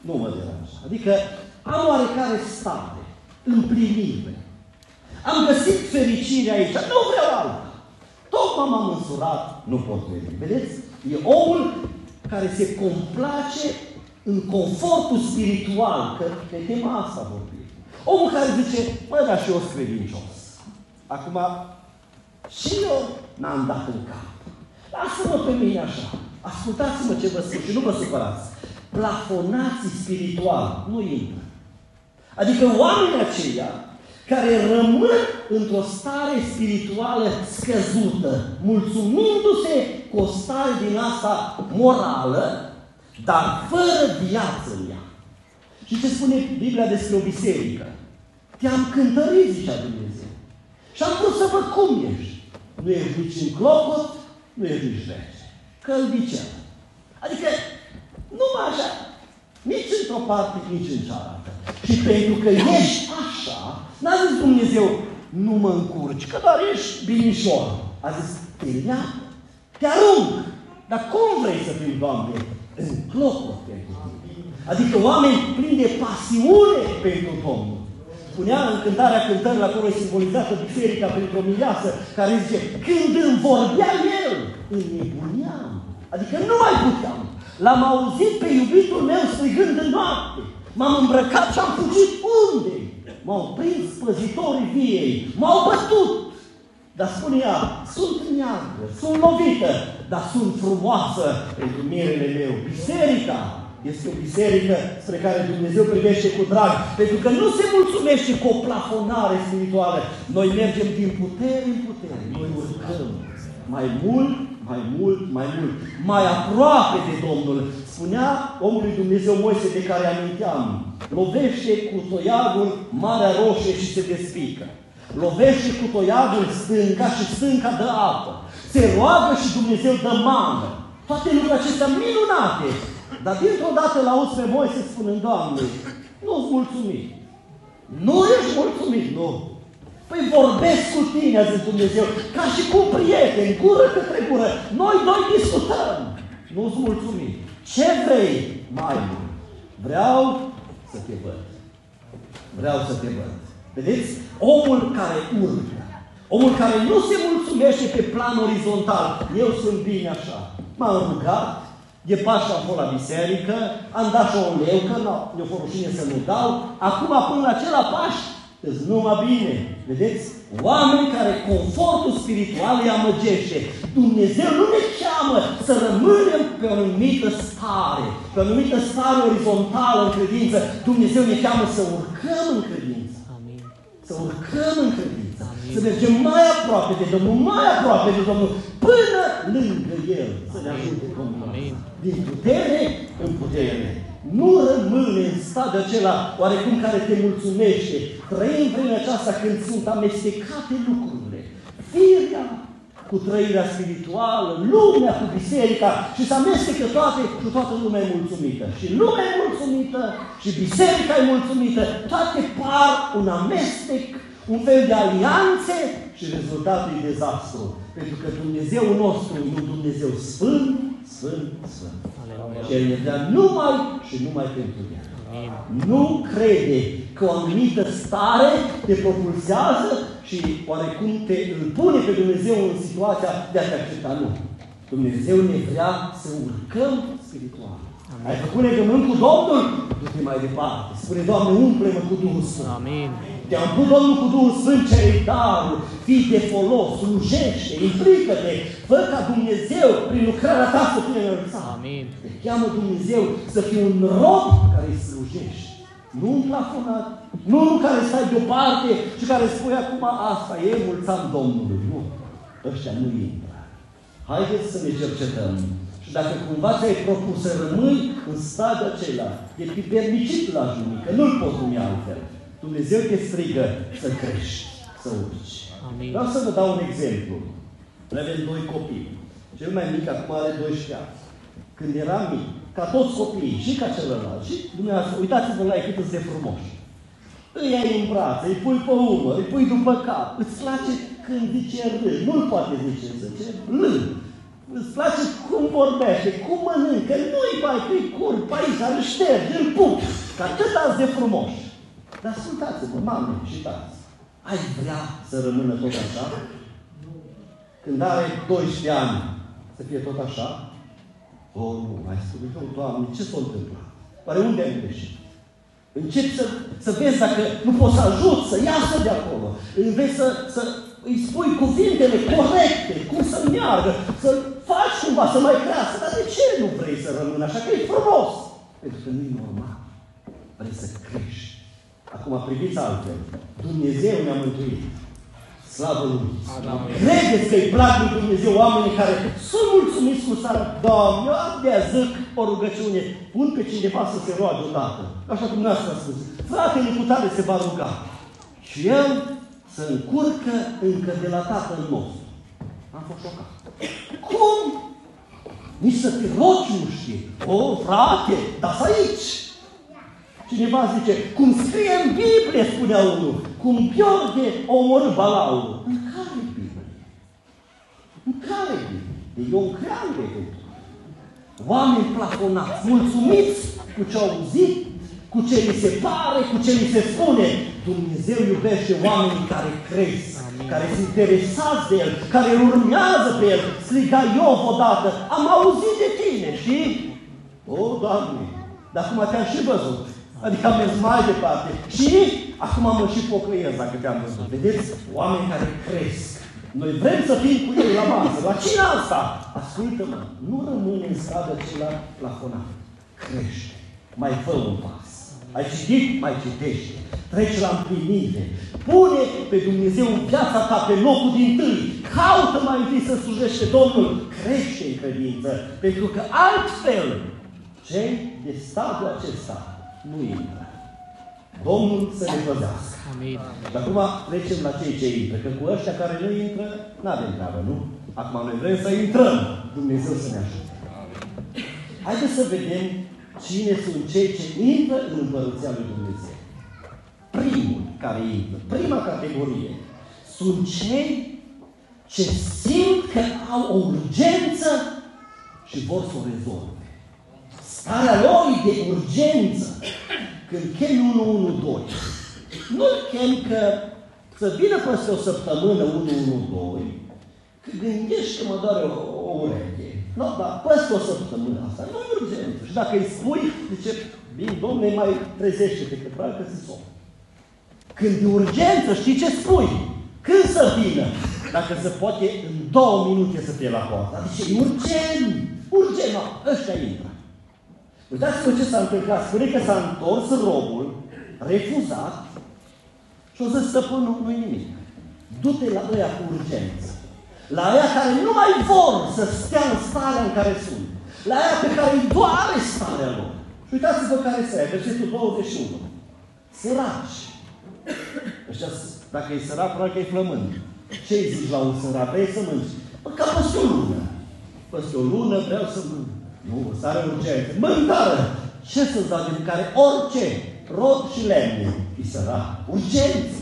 [SPEAKER 1] Nu mă deranjează. Adică am oarecare stare, împlinire. Am găsit fericire aici, nu vreau alta. Tot m-am însurat, nu pot veni. Vedeți? E omul care se complace în confortul spiritual, că pe tema asta vorbim. Omul care zice, mă, dar și eu sunt credincios. Acum, și eu n-am dat în cap. Lasă-mă pe mine așa. Ascultați-mă ce vă spun și nu vă supărați. Plafonații spiritual nu intră. Adică oamenii aceia care rămân într-o stare spirituală scăzută, mulțumindu-se cu o stare din asta morală, dar fără viață în ea. Și ce spune Biblia despre o biserică? Te-am cântărit, zicea Dumnezeu. Și am vrut să văd cum ești. Nu ești nici în clopot, nu ești nici rece. Căldicel. Adică, numai așa, nici într-o parte, nici în cealaltă. Și pentru că ești așa, n-a zis Dumnezeu, nu mă încurci, că doar ești binișor. A zis, te leapă, te arunc. Dar cum vrei să fii, Doamne, în clopot pentru tine? Adică oameni plini de pasiune pentru Domnul. Spunea în cântarea cântării, acolo e simbolizată biserica printr-o mireasă, care zice, când îmi vorbea el, îmi nebuneam. Adică nu mai puteam. L-am auzit pe iubitul meu strigând în noapte. M-am îmbrăcat și am fugit unde? M-au prins păzitorii viei, m-au bătut. Dar spune ea, sunt neagră, sunt lovită, dar sunt frumoasă pentru mirele meu. Biserica este o biserică spre care Dumnezeu privește cu drag, pentru că nu se mulțumește cu o plafonare spirituală. Noi mergem din putere în putere, noi urcăm mai mult, mai mult, mai mult, mai aproape de Domnul. Spunea omului Dumnezeu Moise de care aminteam, lovește cu toiagul Marea Roșie și se despică. Lovește cu toiagul stânca și stânca dă apă. Se roagă și Dumnezeu dă mană. Toate lucrurile acestea minunate. Dar dintr-o dată la auzi pe Moise spunând, Doamne, nu-ți mulțumit. Nu ești mulțumit, nu. Păi vorbesc cu tine, a zis Dumnezeu, ca și cu prieteni, gură către gură. Noi doi discutăm. Nu-ți mulțumim. Ce vrei mai mult? Vreau să te văd. Vreau să te văd. Vedeți? Omul care urcă, omul care nu se mulțumește pe plan orizontal, eu sunt bine așa. M-am rugat, de Paște am fost la biserică, am dat și o leu, că nu, ne-o rușine să nu dau. Acum, până la acela Paște, îți numai bine. Vedeți? Oameni care confortul spiritual îi amăgește. Dumnezeu nu ne cheamă să rămânem pe o anumită stare, pe o anumită stare orizontală în credință. Dumnezeu ne cheamă să urcăm în credință. Amin. Să urcăm în credință. Amin. Să mergem mai aproape de Domnul, mai aproape de Domnul, până lângă El. Să ne ajute Domnul. Amin. Din putere în putere nu rămâne în stadiul acela oarecum care te mulțumește. Trăim vremea aceasta când sunt amestecate lucrurile. Firea cu trăirea spirituală, lumea cu biserica și se amestecă toate și toată lumea e mulțumită. Și lumea e mulțumită și biserica e mulțumită. Toate par un amestec, un fel de alianțe și rezultatul e dezastru. Pentru că Dumnezeu nostru e un Dumnezeu sfânt, sfânt, sfânt. Și El ne dă numai și numai pentru El. Nu crede că o anumită stare te propulsează și oarecum te îl pune pe Dumnezeu în situația de a te accepta. Nu. Dumnezeu ne vrea să urcăm spiritual. Amin. Ai făcut legământ cu Domnul? Du-te mai departe. Spune, Doamne, umple-mă cu Duhul Sfânt. Amin. Te-am pus Domnul cu Duhul Sfânt, ce darul, fii de folos, slujește, implică-te, fă ca Dumnezeu, prin lucrarea ta, să fie înălțat. Amin. Te cheamă Dumnezeu să fii un rob care îi slujești. Nu un plafonat, nu unul care stai deoparte și care spui acum asta e, mulțam Domnului. Nu, ăștia nu intră. Haideți să ne cercetăm. Și dacă cumva ți-ai propus să rămâi în stadiul acela, e pipernicit la junică, nu-l poți numi altfel. Dumnezeu te strigă să crești, să urci. Amin. Vreau să vă dau un exemplu. Noi avem doi copii. Cel mai mic acum are 12 ani. Când era mic, ca toți copiii, și ca celălalt, și dumneavoastră, uitați-vă la ei cât de frumoși. Îi ai în brațe, îi pui pe umăr, îi pui după cap. Îți place când zice râd. Nu-l poate zice zice lând. Îți place cum vorbește, cum mănâncă. Nu-i pai, îi cur, pe aici, îl ștergi, îl pup. Ca atât ați de frumoși. Dar ascultați-vă, mame și tați. Ai vrea să rămână tot așa? Când are 12 ani, să fie tot așa? O, oh, nu, mai spune, oh, Doamne, ce s-a întâmplat? Oare unde ai greșit? Încep să, să vezi dacă nu poți să ajut să iasă de acolo. Înveți să, să îi spui cuvintele corecte, cum să meargă, să faci cumva să mai crească. Dar de ce nu vrei să rămână așa? Că e frumos. Pentru că nu e normal. Vrei să crești. Acum priviți altfel. Dumnezeu ne-a mântuit. Slavă Lui! Credeți că îi plac lui Dumnezeu oamenii care sunt mulțumiți cu sara? Doamne, eu abia zic o rugăciune. Pun pe cineva să se roage odată. Așa cum n-ați spus. Fratele cu tare se va ruga. Și el se încurcă încă de la tatăl nostru. Am fost șocat. Cum? Nici să te rogi nu știi. O, frate, dar aici. Cineva zice, cum scrie în Biblie, spunea unul, cum Gheorghe omorâ Balaul. În care Biblie? În care Biblie? E un crean de Oameni plafonați, mulțumiți cu ce au auzit, cu ce li se pare, cu ce li se spune. Dumnezeu iubește oamenii care cresc, Amin. care sunt interesați de El, care urmează pe El. Striga Iov odată, am auzit de tine, și O, Doamne, dar acum te-am și văzut. Adică am mers mai departe. Și acum mă și pocăiesc dacă te-am văzut. Vedeți? Oameni care cresc. Noi vrem să fim cu ei la masă. La cine asta? Ascultă-mă, nu rămâne în stradă celălalt plafonat. Crește. Mai fă un pas. Ai citit? Mai citește. Trece la împlinire. Pune pe Dumnezeu în viața ta pe locul din tâi. Caută mai întâi să slujește Domnul. Crește în credință. Pentru că altfel cei de stadiul acesta nu intră. Domnul să ne păzească. Amin. Și acum trecem la cei ce intră. Că cu ăștia care nu intră, nu avem treabă, nu? Acum noi vrem să intrăm. Dumnezeu să ne ajute. Haideți să vedem cine sunt cei ce intră în Împărăția Lui Dumnezeu. Primul care intră, prima categorie, sunt cei ce simt că au o urgență și vor să o rezolve. Starea lor de urgență când chemi 112, nu-l chem că să vină peste o săptămână 112, că gândești că mă doare o, o ureche. Nu, dar peste o săptămână asta nu e urgență. Și dacă îi spui, zice, bine, domne, mai trezește-te, că probabil că se somn. Când e urgență, știi ce spui? Când să vină? Dacă se poate, în două minute să fie la poartă. Deci e urgent, urgent, no, ăștia intră. Uitați-vă ce s-a întâmplat. Spune că s-a întors robul, refuzat, și o zis stăpânul, nu nimic. Du-te la ăia cu urgență. La ăia care nu mai vor să stea în starea în care sunt. La ăia pe care îi doare starea lor. Și uitați-vă care se e, versetul 21. Săraci. Ăștia, dacă e sărac, probabil că e flămând. Ce zici la un sărac? Vrei să mânci? Bă, ca peste o lună. Peste o lună vreau să mânci. Nu, stare urgentă. Mâncare! Ce să-ți dau de mâncare? Orice! Rod și lemne. Îi săra. Urgenți!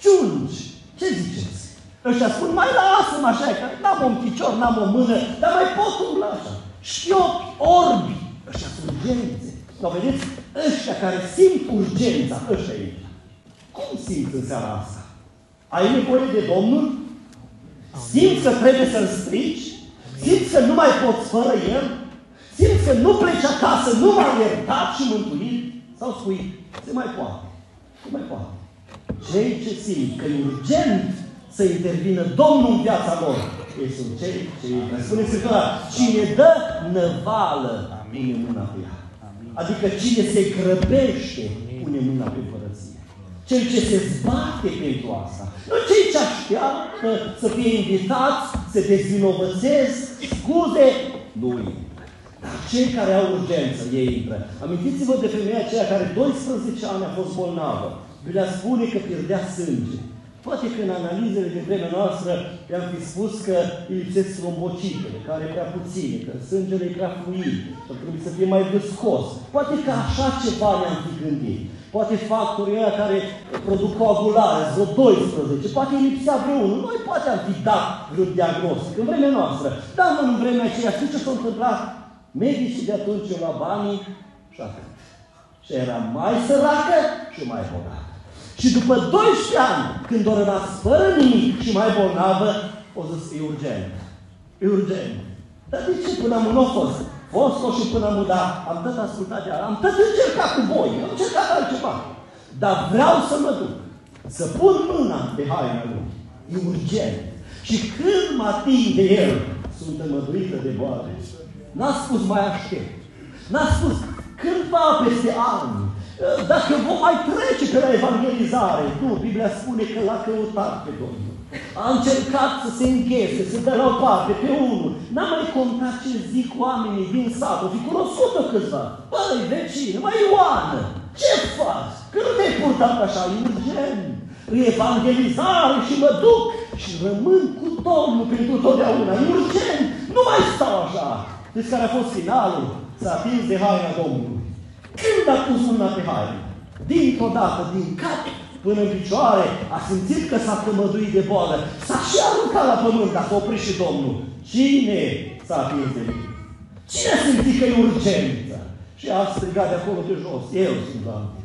[SPEAKER 1] Ciungi! Ce ziceți? Ăștia spun, mai lasă-mă așa, că n-am un picior, n-am o mână, dar mai pot umbla așa. Șchiopi, orbi. Ăștia sunt urgențe. Sau vedeți, ăștia care simt urgența, ăștia e. Cum simți în seara asta? Ai nevoie de Domnul? Simți că trebuie să-L strici? Simți că nu mai poți fără El? Simți că nu pleci acasă, nu mai iertat și mântuit? Sau spui, se mai poate, se mai poate. Cei ce simt că e urgent să intervină Domnul în viața lor, ei sunt cei ce spune Scriptura, cine dă năvală, pune mâna pe ea. Adică cine se grăbește, pune mâna pe părăție. Cel ce se zbate pentru asta. Nu cei ce așteaptă să fie invitați, să dezvinovățesc, scuze, nu Dar cei care au urgență, ei intră. Amintiți-vă de femeia aceea care 12 ani a fost bolnavă. Biblia spune că pierdea sânge. Poate că în analizele de vremea noastră i-am fi spus că îi lipsesc trombocitele, care e prea puține, că sângele e prea fluid, că trebuie să fie mai viscos. Poate că așa ceva ne-am fi gândit. Poate factorii ăia care produc coagulare, vreo 12, poate îi lipsea vreunul. Noi poate am fi dat vreo diagnostic în vremea noastră. Dar nu în vremea aceea, știți ce s-a întâmplat? Medicii de atunci la banii și atât. Și era mai săracă și mai bogată. Și după 12 ani, când o rămas fără nimic și mai bolnavă, o zis, e urgent. E urgent. Dar de ce până am nu fost? Fost și până am dat, am tot ascultat de am tot încercat cu voi, am încercat altceva. Dar vreau să mă duc, să pun mâna pe haina lui. E urgent. Și când mă ating de el, sunt înmăduită de boală. N-a spus mai aștept. N-a spus cândva peste ani, dacă vom mai trece pe la evangelizare. Nu, Biblia spune că l-a căutat pe Domnul. A încercat să se înghese, să dea la o parte pe unul. N-a mai contat ce zic oamenii din sat. O fi cunoscut-o câțiva. Băi, vecine, mai Ioană, ce faci? Că nu te-ai purtat așa, e urgent. E evangelizare și mă duc și rămân cu Domnul pentru totdeauna. E urgent. Nu mai stau așa. Deci care a fost finalul? S-a atins de haina Domnului. Când a pus mâna pe haină? Dintr-o dată, din cap până în picioare, a simțit că s-a cămăduit de boală, s-a și aruncat la pământ, dar s-a oprit și Domnul. Cine s-a atins de mine? Cine a simțit că e urgență? Și a strigat de acolo de jos. Eu sunt Doamne.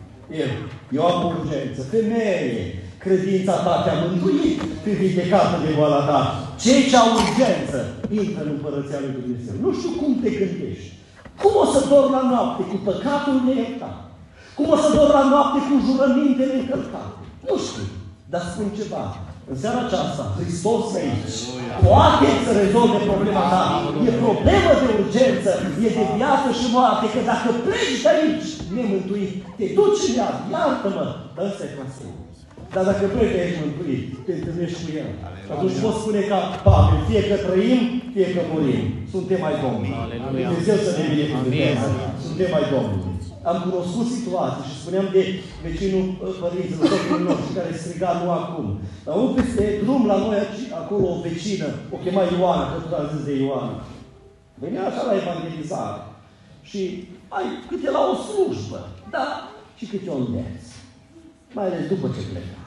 [SPEAKER 1] Eu. Eu am urgență. Femeie, credința ta te-a mântuit, fi vindecată de boala ta. Cei ce au urgență, intră în Împărăția Lui Dumnezeu. Nu știu cum te gândești. Cum o să dorm la noapte cu păcatul neiertat? Cum o să dorm la noapte cu jurămintele încălcate? Nu știu, dar spun ceva. În seara aceasta, Hristos aici, poate să rezolve problema ta. E problemă de urgență, e de viață și moarte, că dacă pleci de aici nemântuit, te duci în iad, iartă-mă, dar ăsta e transformul. Dar dacă pleci de aici mântuit, te întâlnești cu El. Atunci poți spune ca Pavel, fie că trăim, fie că murim. Suntem mai Domnului. Dumnezeu să ne binecuvânteze. Suntem mai Domnului. Am cunoscut situații și spuneam de vecinul ă, părinților, soțul nostru, care striga nu acum. Dar un peste drum la noi, acolo o vecină, o chema Ioana, că tot a zis de Ioana. Venea așa la evangelizare. Și ai câte la o slujbă, da, și câte un demn. Mai ales după ce pleca.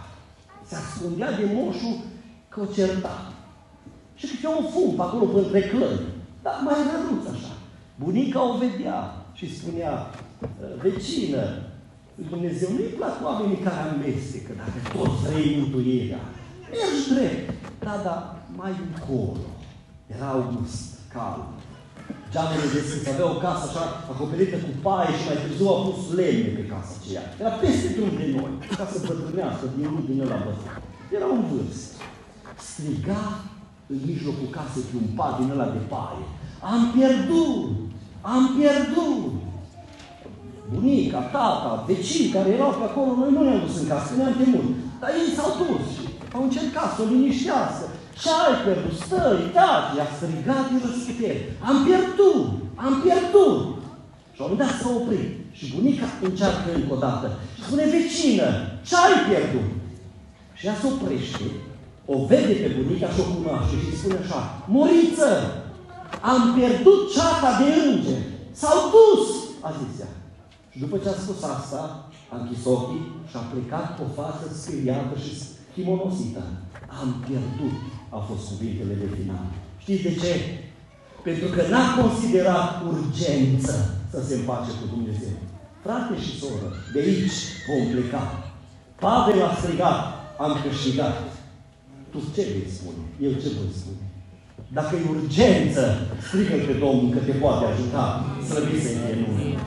[SPEAKER 1] Se ascundea de moșul că o certa. Și câte un fum pe acolo între clări. Dar mai răduț așa. Bunica o vedea și spunea, vecină, Dumnezeu nu-i plac oamenii care amestecă, dacă toți vrei mântuirea. Mergi drept. Da, da, mai încolo. Era august, cald. Geamurile deschise, avea o casă așa acoperită cu paie și mai târziu a pus lemne pe casa aceea. Era peste drum de noi, ca să bătrânească din lui din ăla bătrân. Era un vârst. Striga în mijlocul casei pe un pat din ăla de paie. Am pierdut! Am pierdut! Bunica, tata, vecini care erau pe acolo, noi nu ne-am dus în casă, ne-am temut. Dar ei s-au dus și au încercat să o liniștească. Ce ai pierdut? Stai, tati, a strigat din răsputeri. Am pierdut, am pierdut. Și au dat s-a oprit. Și bunica încearcă încă o dată. Și spune, vecină, ce ai pierdut? Și ea se oprește, o vede pe bunica și o cunoaște și spune așa, Moriță, am pierdut ceata de înger. S-au dus, a zis ea. Și după ce a spus asta, a închis ochii și a plecat cu o față speriată și chimonosită. Am pierdut, au fost cuvintele de final. Știți de ce? Pentru că n-a considerat urgență să se împace cu Dumnezeu. Frate și soră, de aici vom pleca. Pavel a strigat, am câștigat. Tu ce vei spune? Eu ce voi spune? Dacă e urgență, strigă pe Domnul că te poate ajuta. Slăvit să fie numele.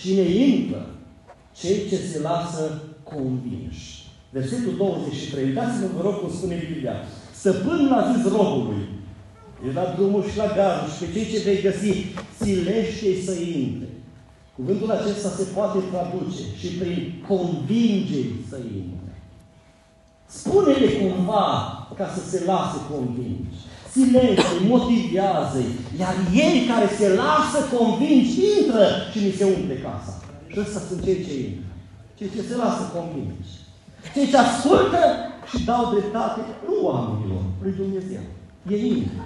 [SPEAKER 1] Cine intră? Cei ce se lasă convinși. Versetul 23. Uitați-vă, vă rog, cum spune Biblia. Stăpânul a zis robului, e la drumul și la gardul și pe cei ce vei găsi, silește să intre. Cuvântul acesta se poate traduce și prin convinge să intre. Spune-le cumva ca să se lasă convingi. Silență, motivează iar ei care se lasă convingi, intră și ni se umple casa. Și ăsta sunt cei ce intră. Cei ce se lasă convingi. Cei ce ascultă și dau dreptate, nu oamenilor, lui Dumnezeu. Ei intră.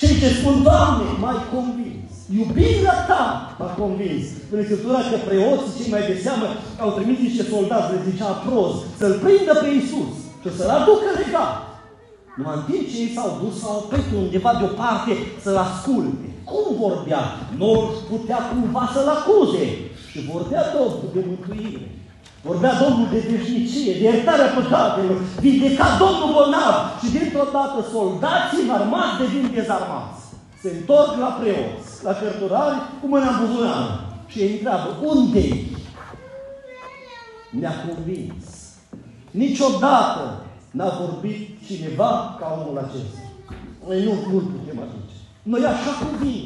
[SPEAKER 1] Cei ce spun, Doamne, mai convins. Iubirea ta m-a convins. În Scriptura că preoții cei mai de seamă au trimis niște soldați, le zicea proz, să-l prindă pe Iisus și să-l aducă legat. Nu în timp ce ei s-au dus, s-au oprit undeva deoparte să-l asculte. Cum vorbea? Nu putea cumva să-l acuze. Și vorbea Domnul de mântuire. Vorbea Domnul de veșnicie, de iertarea păcatelor, vindeca Domnul bolnav și dintr-o dată soldații armați devin dezarmați. Se întorc la preoți, la cărturari, cu mâna în buzunar și îi întreabă, unde Ne-a convins. Niciodată n-a vorbit cineva ca omul acesta. Noi nu, nu putem aduce. Noi așa cuvim.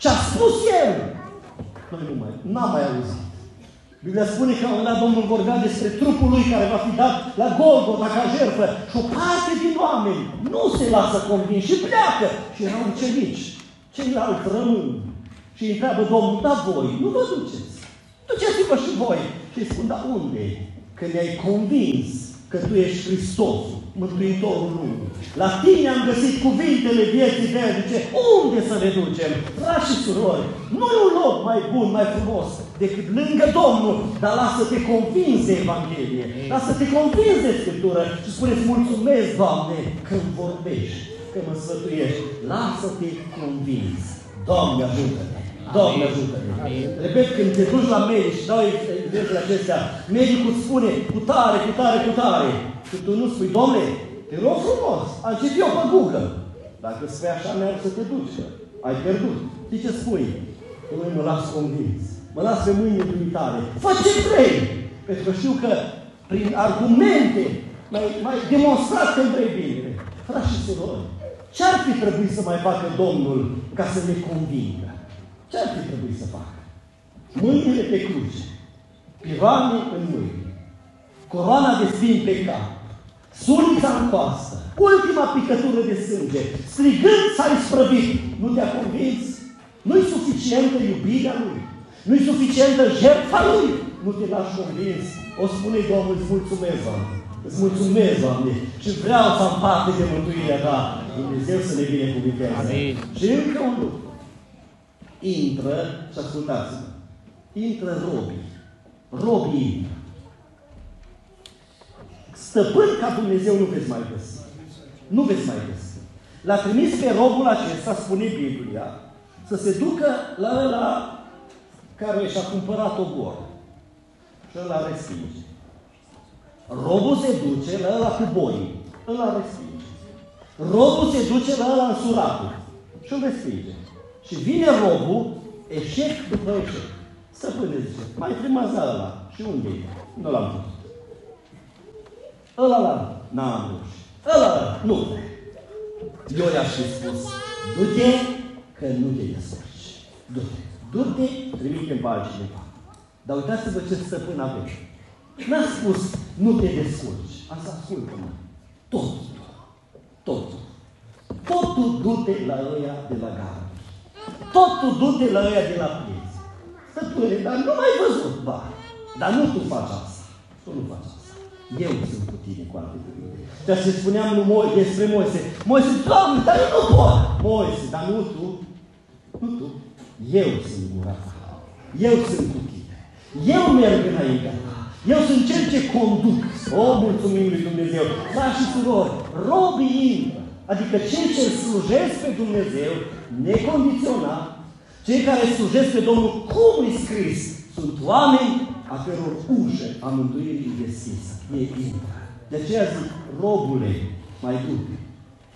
[SPEAKER 1] Ce a spus el, noi nu mai, n-am mai auzit. Biblia spune că la Domnul vorbea despre trupul lui care va fi dat la Golgota ca jertfă și o parte din oameni nu se lasă convins și pleacă. Și erau ucenici. Ceilalți rămân. Și îi întreabă Domnul, da voi, nu vă duceți. Duceți-vă și voi. Și îi spun, da unde? Că ne-ai convins că Tu ești Hristosul, Mântuitorul lumii. La Tine am găsit cuvintele vieții veșnice. Unde să ne ducem? Frați și surori, nu e un loc mai bun, mai frumos decât lângă Domnul, dar lasă-te convins de Evanghelie, lasă-te convins de Scriptură și spune-ți mulțumesc, Doamne, când vorbești, că mă sfătuiești. Lasă-te convins. Doamne, ajută-ne! Doamne ajută-ne! Repet, când te duci la medic și dau exemplele acestea, medicul spune cu tare, cu tare, cu tare. Și tu nu spui, Doamne, te rog frumos, am citit eu pe Google. Dacă spui așa, merg să te duci. Ai pierdut. Știi ce spui? Nu mă las convins. Mă las pe mâinile dumitare. Fă ce vrei! Pentru că știu că prin argumente mai, mai demonstrat că vrei bine. Frați și surori, ce ar fi trebuit să mai facă Domnul ca să ne convingă? Ce ar fi trebuit să facă? Mâinile pe cruce, piroane în mâini, coroana de spin pe cap, sulița în coastă, ultima picătură de sânge, strigând s-a isprăvit. Nu te-a convins? Nu-i suficientă iubirea Lui? Nu-i suficientă jertfa Lui? Nu te lași convins? O spune Domnul, îți mulțumesc, Doamne. Îți mulțumesc, Doamne, și vreau să am parte de mântuirea Ta. Dumnezeu să ne binecuvinteze.
[SPEAKER 3] Amin.
[SPEAKER 1] Și încă un lucru. Intră, și ascultați-mă, intră robii. Robii intră. Stăpân ca Dumnezeu nu veți mai găsi. Nu veți mai găsi. L-a trimis pe robul acesta, spune Biblia, să se ducă la ăla care și-a cumpărat o goră. Și ăla respinge. Robul se duce la ăla cu boi. Ăla respinge. Robul se duce la ăla însuratul. Și îl respinge. Și vine robul, eșec după eșec. Stăpâne zice, mai trimați la ăla. Și unde e? Nu l-am văzut. Ăla la n-am reușit. Ăla la nu. Eu i-aș fi spus, du-te că nu te descurci. Du-te. Du-te, trimite-mi pe altcineva. Dar uitați-vă ce stăpân avem. N-a spus, nu te descurci. Asta ascultă-mă. Totul. Totul. Totul du-te la ăia de la gară. Totul du-te la ăia de la piețe. Stăpâne, dar nu mai văzut. Ba, dar nu tu faci asta. Tu nu faci asta. Eu sunt cu tine cu alte cuvinte. Dar ce spuneam lui Mo- despre Moise. Moise, Doamne, dar eu nu pot. Moise, dar nu tu. Nu tu. Eu sunt gura ta. Eu sunt cu tine. Eu merg înaintea ta. Eu sunt cel ce conduc. O, mulțumim lui Dumnezeu. Frați și surori, robii intră. Adică cei ce slujesc pe Dumnezeu, necondiționat, cei care slujesc pe Domnul, cum e scris, sunt oameni a căror ușă a mântuirii deschisă. Ei intră. De aceea zic, robule, mai du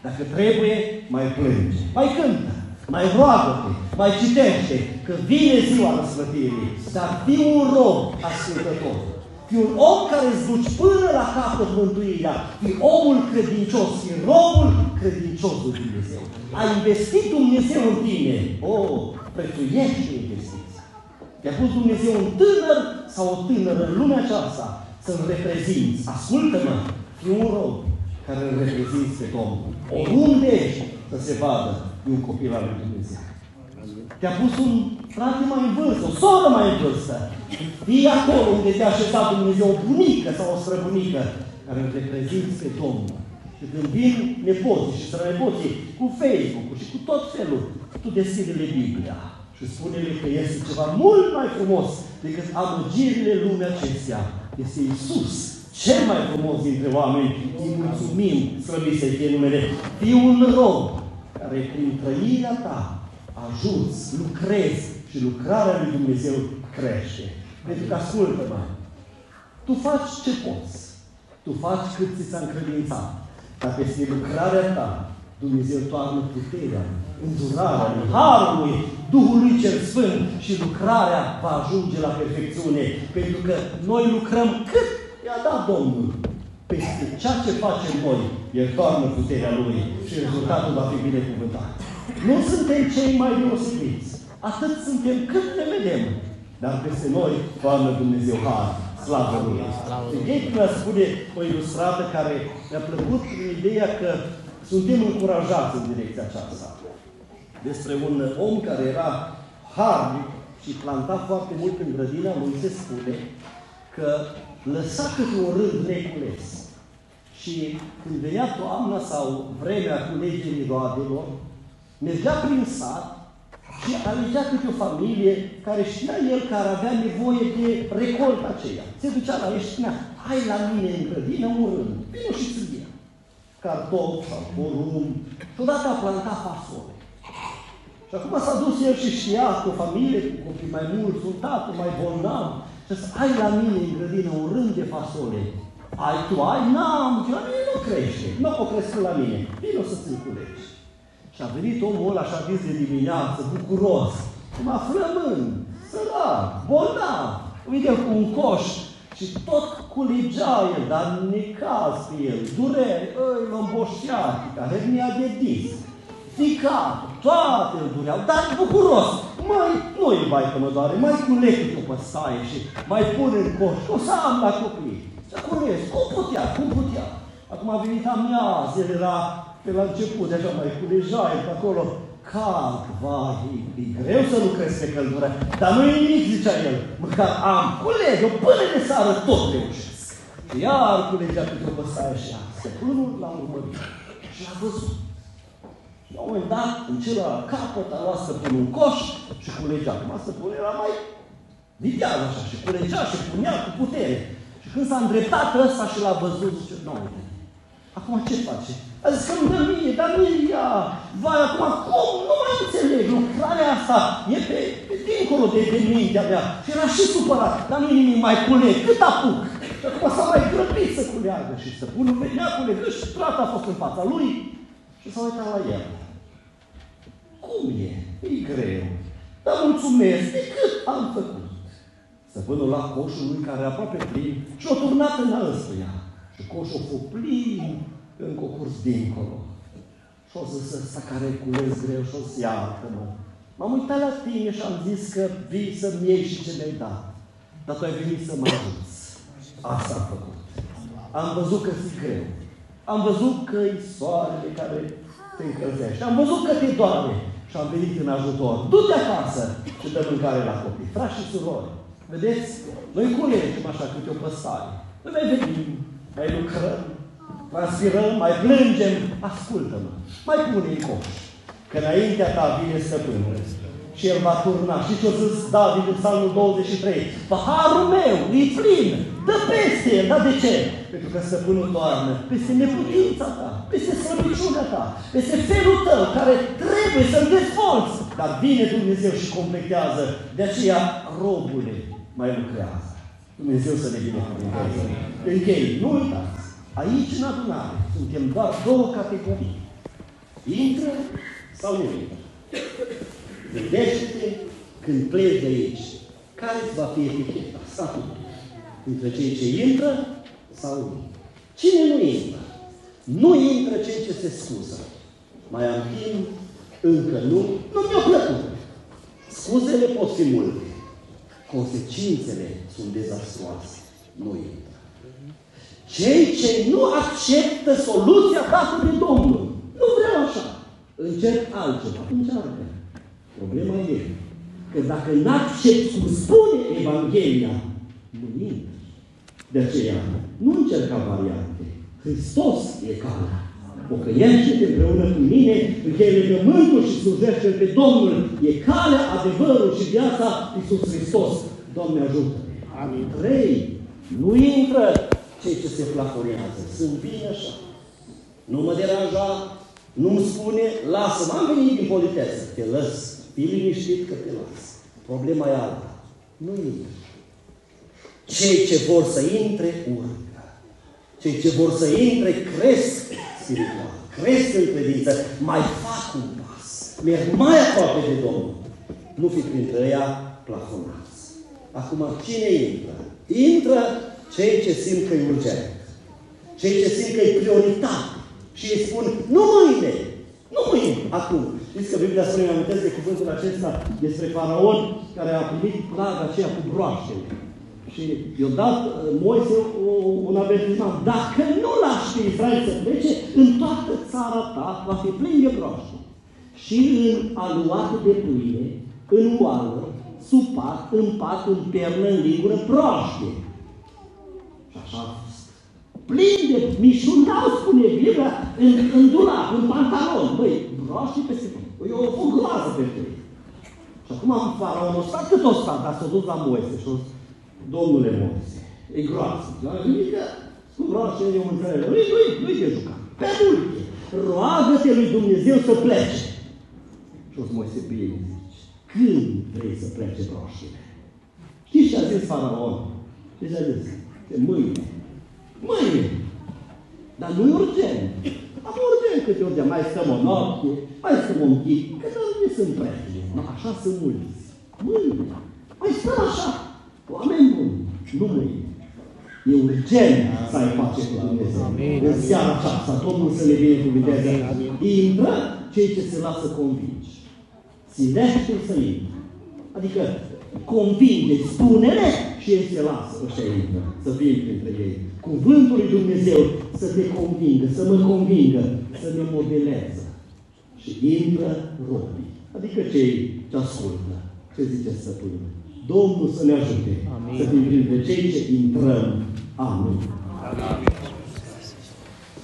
[SPEAKER 1] Dacă trebuie, mai plânge, mai cântă, mai roagă-te, mai citește, că vine ziua răsplătirii. Dar fii un rob ascultător. Fii un om care îți duci până la capăt mântuirea. Fii omul credincios, fii robul credincios lui Dumnezeu. A investit Dumnezeu în tine. O, oh, prețuiește investiția. Te-a pus Dumnezeu un tânăr sau o tânără în lumea aceasta să-L reprezinți. Ascultă-mă, fii un rob care îl reprezinți pe Domnul. Oriunde ești să se vadă, e un copil al lui Dumnezeu. Te-a pus un frate mai în vârstă, o soră mai în vârstă. Fii acolo unde te-a așezat Dumnezeu, o bunică sau o străbunică, care îl reprezinți pe Domnul. Și când vin nepoții și strănepoții cu Facebook-ul și cu tot felul, tu deschide-le Biblia și spune-le că este ceva mult mai frumos decât amăgirile lumea acestea. Este Isus, cel mai frumos dintre oameni. Îi mulțumim, slăvit să fie numele. Fii un rob care prin trăirea ta ajuți, lucrezi și lucrarea lui Dumnezeu crește. Pentru că ascultă-mă, tu faci ce poți. Tu faci cât ți s-a încredințat. Dar peste lucrarea ta, Dumnezeu toarnă puterea, îndurarea, harul lui, Duhului cel Sfânt și lucrarea va ajunge la perfecțiune. Pentru că noi lucrăm cât i-a dat Domnul. Peste ceea ce facem noi, El toarnă puterea Lui și rezultatul va fi binecuvântat. Nu suntem cei mai deosebiți. Atât suntem cât ne vedem. Dar peste noi toarnă Dumnezeu har. Slavă Lui! Ghecula spune o ilustrată care mi-a plăcut prin ideea că suntem încurajați în direcția aceasta. Despre un om care era harnic și planta foarte mult în grădina lui, se spune că lăsa câte un rând necules. Și când venea toamna sau vremea culegerii roadelor, mergea prin sat și alegea câte o familie care știa el că ar avea nevoie de recolta aceea. Se ducea la ei și spunea, ai la mine în grădină un rând, vino și ți cartof sau porumb. Și odată a plantat fasole. Și acum s-a dus el și știa cu o familie, cu copii mai mulți, un tată mai bolnav. Și să ai la mine în grădină un rând de fasole. Ai tu, ai? N-am, la mine nu crește. Nu o crescut la mine. Vino să ți culegi. Și a venit omul ăla așa zis de dimineață, bucuros. Cum flămând, sărac, bolnav, uite cu un coș și tot culegea el, dar necaz pe el, dureri, îi, lomboșiatica, hernia de disc, ficat, toate îl dureau, dar bucuros. Mai, nu-i bai că mă doare, mai culeg tu pe staie și mai pun în coș, o să am la copii. Să curez, cum putea, cum putea. Acum a venit amiază, el era pe la început, deja mai culeja el pe acolo, cald, vai, e, e greu să lucrezi pe căldură, dar nu e nimic, zicea el, măcar am, culeg, eu până de sară tot reușesc. Iar culegea pe o băsaie și stăpânul l-a urmărit și a văzut. La un moment dat, în celălalt capăt, a luat stăpânul un coș și culegea. Acum stăpânul era mai viteaz așa și culegea și punea cu putere. Și când s-a îndreptat ăsta și l-a văzut, zice, nu, acum ce face? A zis că îmi dă mie, dar nu ea. Vai, acum, cum? Nu mai înțeleg. Lucrarea asta e pe, pe dincolo de, de mintea mea. Și era și supărat. Dar nu nimic mai culeg. Cât apuc? Și acum s-a mai grăbit să culeagă. Și să pună venea culegă și plata a fost în fața lui. Și s-a uitat la el. Cum e? E greu. Dar mulțumesc. De cât am făcut? Stăpânul la coșul lui care era aproape plin și o turnat în ăstuia. Și coșul a fost plin încă o curs dincolo. Și o zis ăsta care cules greu și o să iartă-mă. M-am uitat la tine și am zis că vii să-mi iei și ce mi-ai dat. Dar tu ai venit să mă ajuți. Asta am făcut. Am văzut că ți greu. Am văzut că e soarele care te încălzește. Am văzut că te doare și am venit în ajutor. Du-te acasă și dă mâncare la copii. Frați și surori, vedeți? Noi culegem așa câte o păstare. Noi mai venim, mai lucrăm, transpirăm, mai plângem, ascultă-mă, mai pune în coș, că înaintea ta vine stăpânul și el va turna. Și ce-a zis David în psalmul 23? Paharul meu e plin, dă peste el, dar de ce? Pentru că stăpânul toarnă peste neputința ta, peste slăbiciunea ta, peste felul tău care trebuie să-l dezvolți. Dar vine Dumnezeu și completează. De aceea, robule, mai lucrează. Dumnezeu să ne binecuvânteze. Închei, nu uitați. Aici, în adunare, suntem doar două categorii. Intră sau nu intră? Gândește-te când pleci de aici. Care va fi eticheta, statutul? Între cei ce intră sau nu? Cine nu intră? Nu intră cei ce se scuză. Mai am timp, încă nu, nu mi-a plăcut. Scuzele pot fi multe. Consecințele sunt dezastruoase. Nu intră. Cei ce nu acceptă soluția dată de Domnul, nu vreau așa, încerc altceva, încearcă. Problema e că dacă nu accepti cum spune Evanghelia, nu intri. De aceea, nu încerca variante. Hristos e calea. Pocăiește-te împreună cu mine, încheie legământul și slujește pe Domnul. E calea, adevărul și viața Iisus Hristos. Doamne ajută! Amin. Trei. Nu intră cei ce se plafonează. Sunt bine așa. Nu mă deranja, nu-mi spune, lasă-mă, am venit din politeță. Te lăs. Fii liniștit că te las. Problema e alta. Nu intră. Cei ce vor să intre, urcă. Cei ce vor să intre, cresc spiritual. Cresc în credință. Mai fac un pas. Merg mai aproape de Domnul. Nu fi printre ea plafonați. Acum, cine intră? Intră cei ce simt că e urgent. Cei ce simt că e prioritate. Și îi spun, nu mâine, nu mâine, acum. Știți că Biblia spune, îmi amintesc de cuvântul acesta despre faraon care a primit plaga aceea cu broaștele. Și i-a dat uh, Moise un avertisment. Dacă nu lași pe Israel să plece, în toată țara ta va fi plin de broaște. Și în aluatul de pâine, în oală, supat, în pat, în pernă, în ligură, broaște. Și așa a fost. Plin de mișunau, spune Biblia, în, în dulap, în pantalon. Băi, broaște peste Păi o fugloază pe ei. Și acum am faraonul stat cât o stat, dar s-a dus la Moise și a zis, Domnule Moise, e groasă. La că cu broaște eu înțeleg. Nu-i, nu-i, nu-i de jucat. Pe multe. Roagă-te lui Dumnezeu să plece. Și o să Moise, bine, zice, când vrei să plece broaștele? Știți ce a zis faraon? Ce a zis? Mâine. Mâine. Dar nu e urgent. Am urgent câte ori mai stăm o noapte, mai stăm un pic, că nu sunt prea. No, așa sunt mulți. Mâine. Mai stă așa. Oameni buni. Nu mâine. E urgent să ai pace cu Dumnezeu. Amin. În seara aceasta, Domnul să le binecuvânteze. Intră cei ce se lasă convingi. Silește să intre. Adică convinge, spune-le și ei se lasă, ăștia intră, să fie printre ei. Cuvântul lui Dumnezeu să te convingă, să mă convingă, să ne modeleze. Și intră robii, adică cei ce ascultă. Ce zice stăpânul? Domnul să ne ajute Amin. să fim printre cei ce intrăm. Amin. Amin.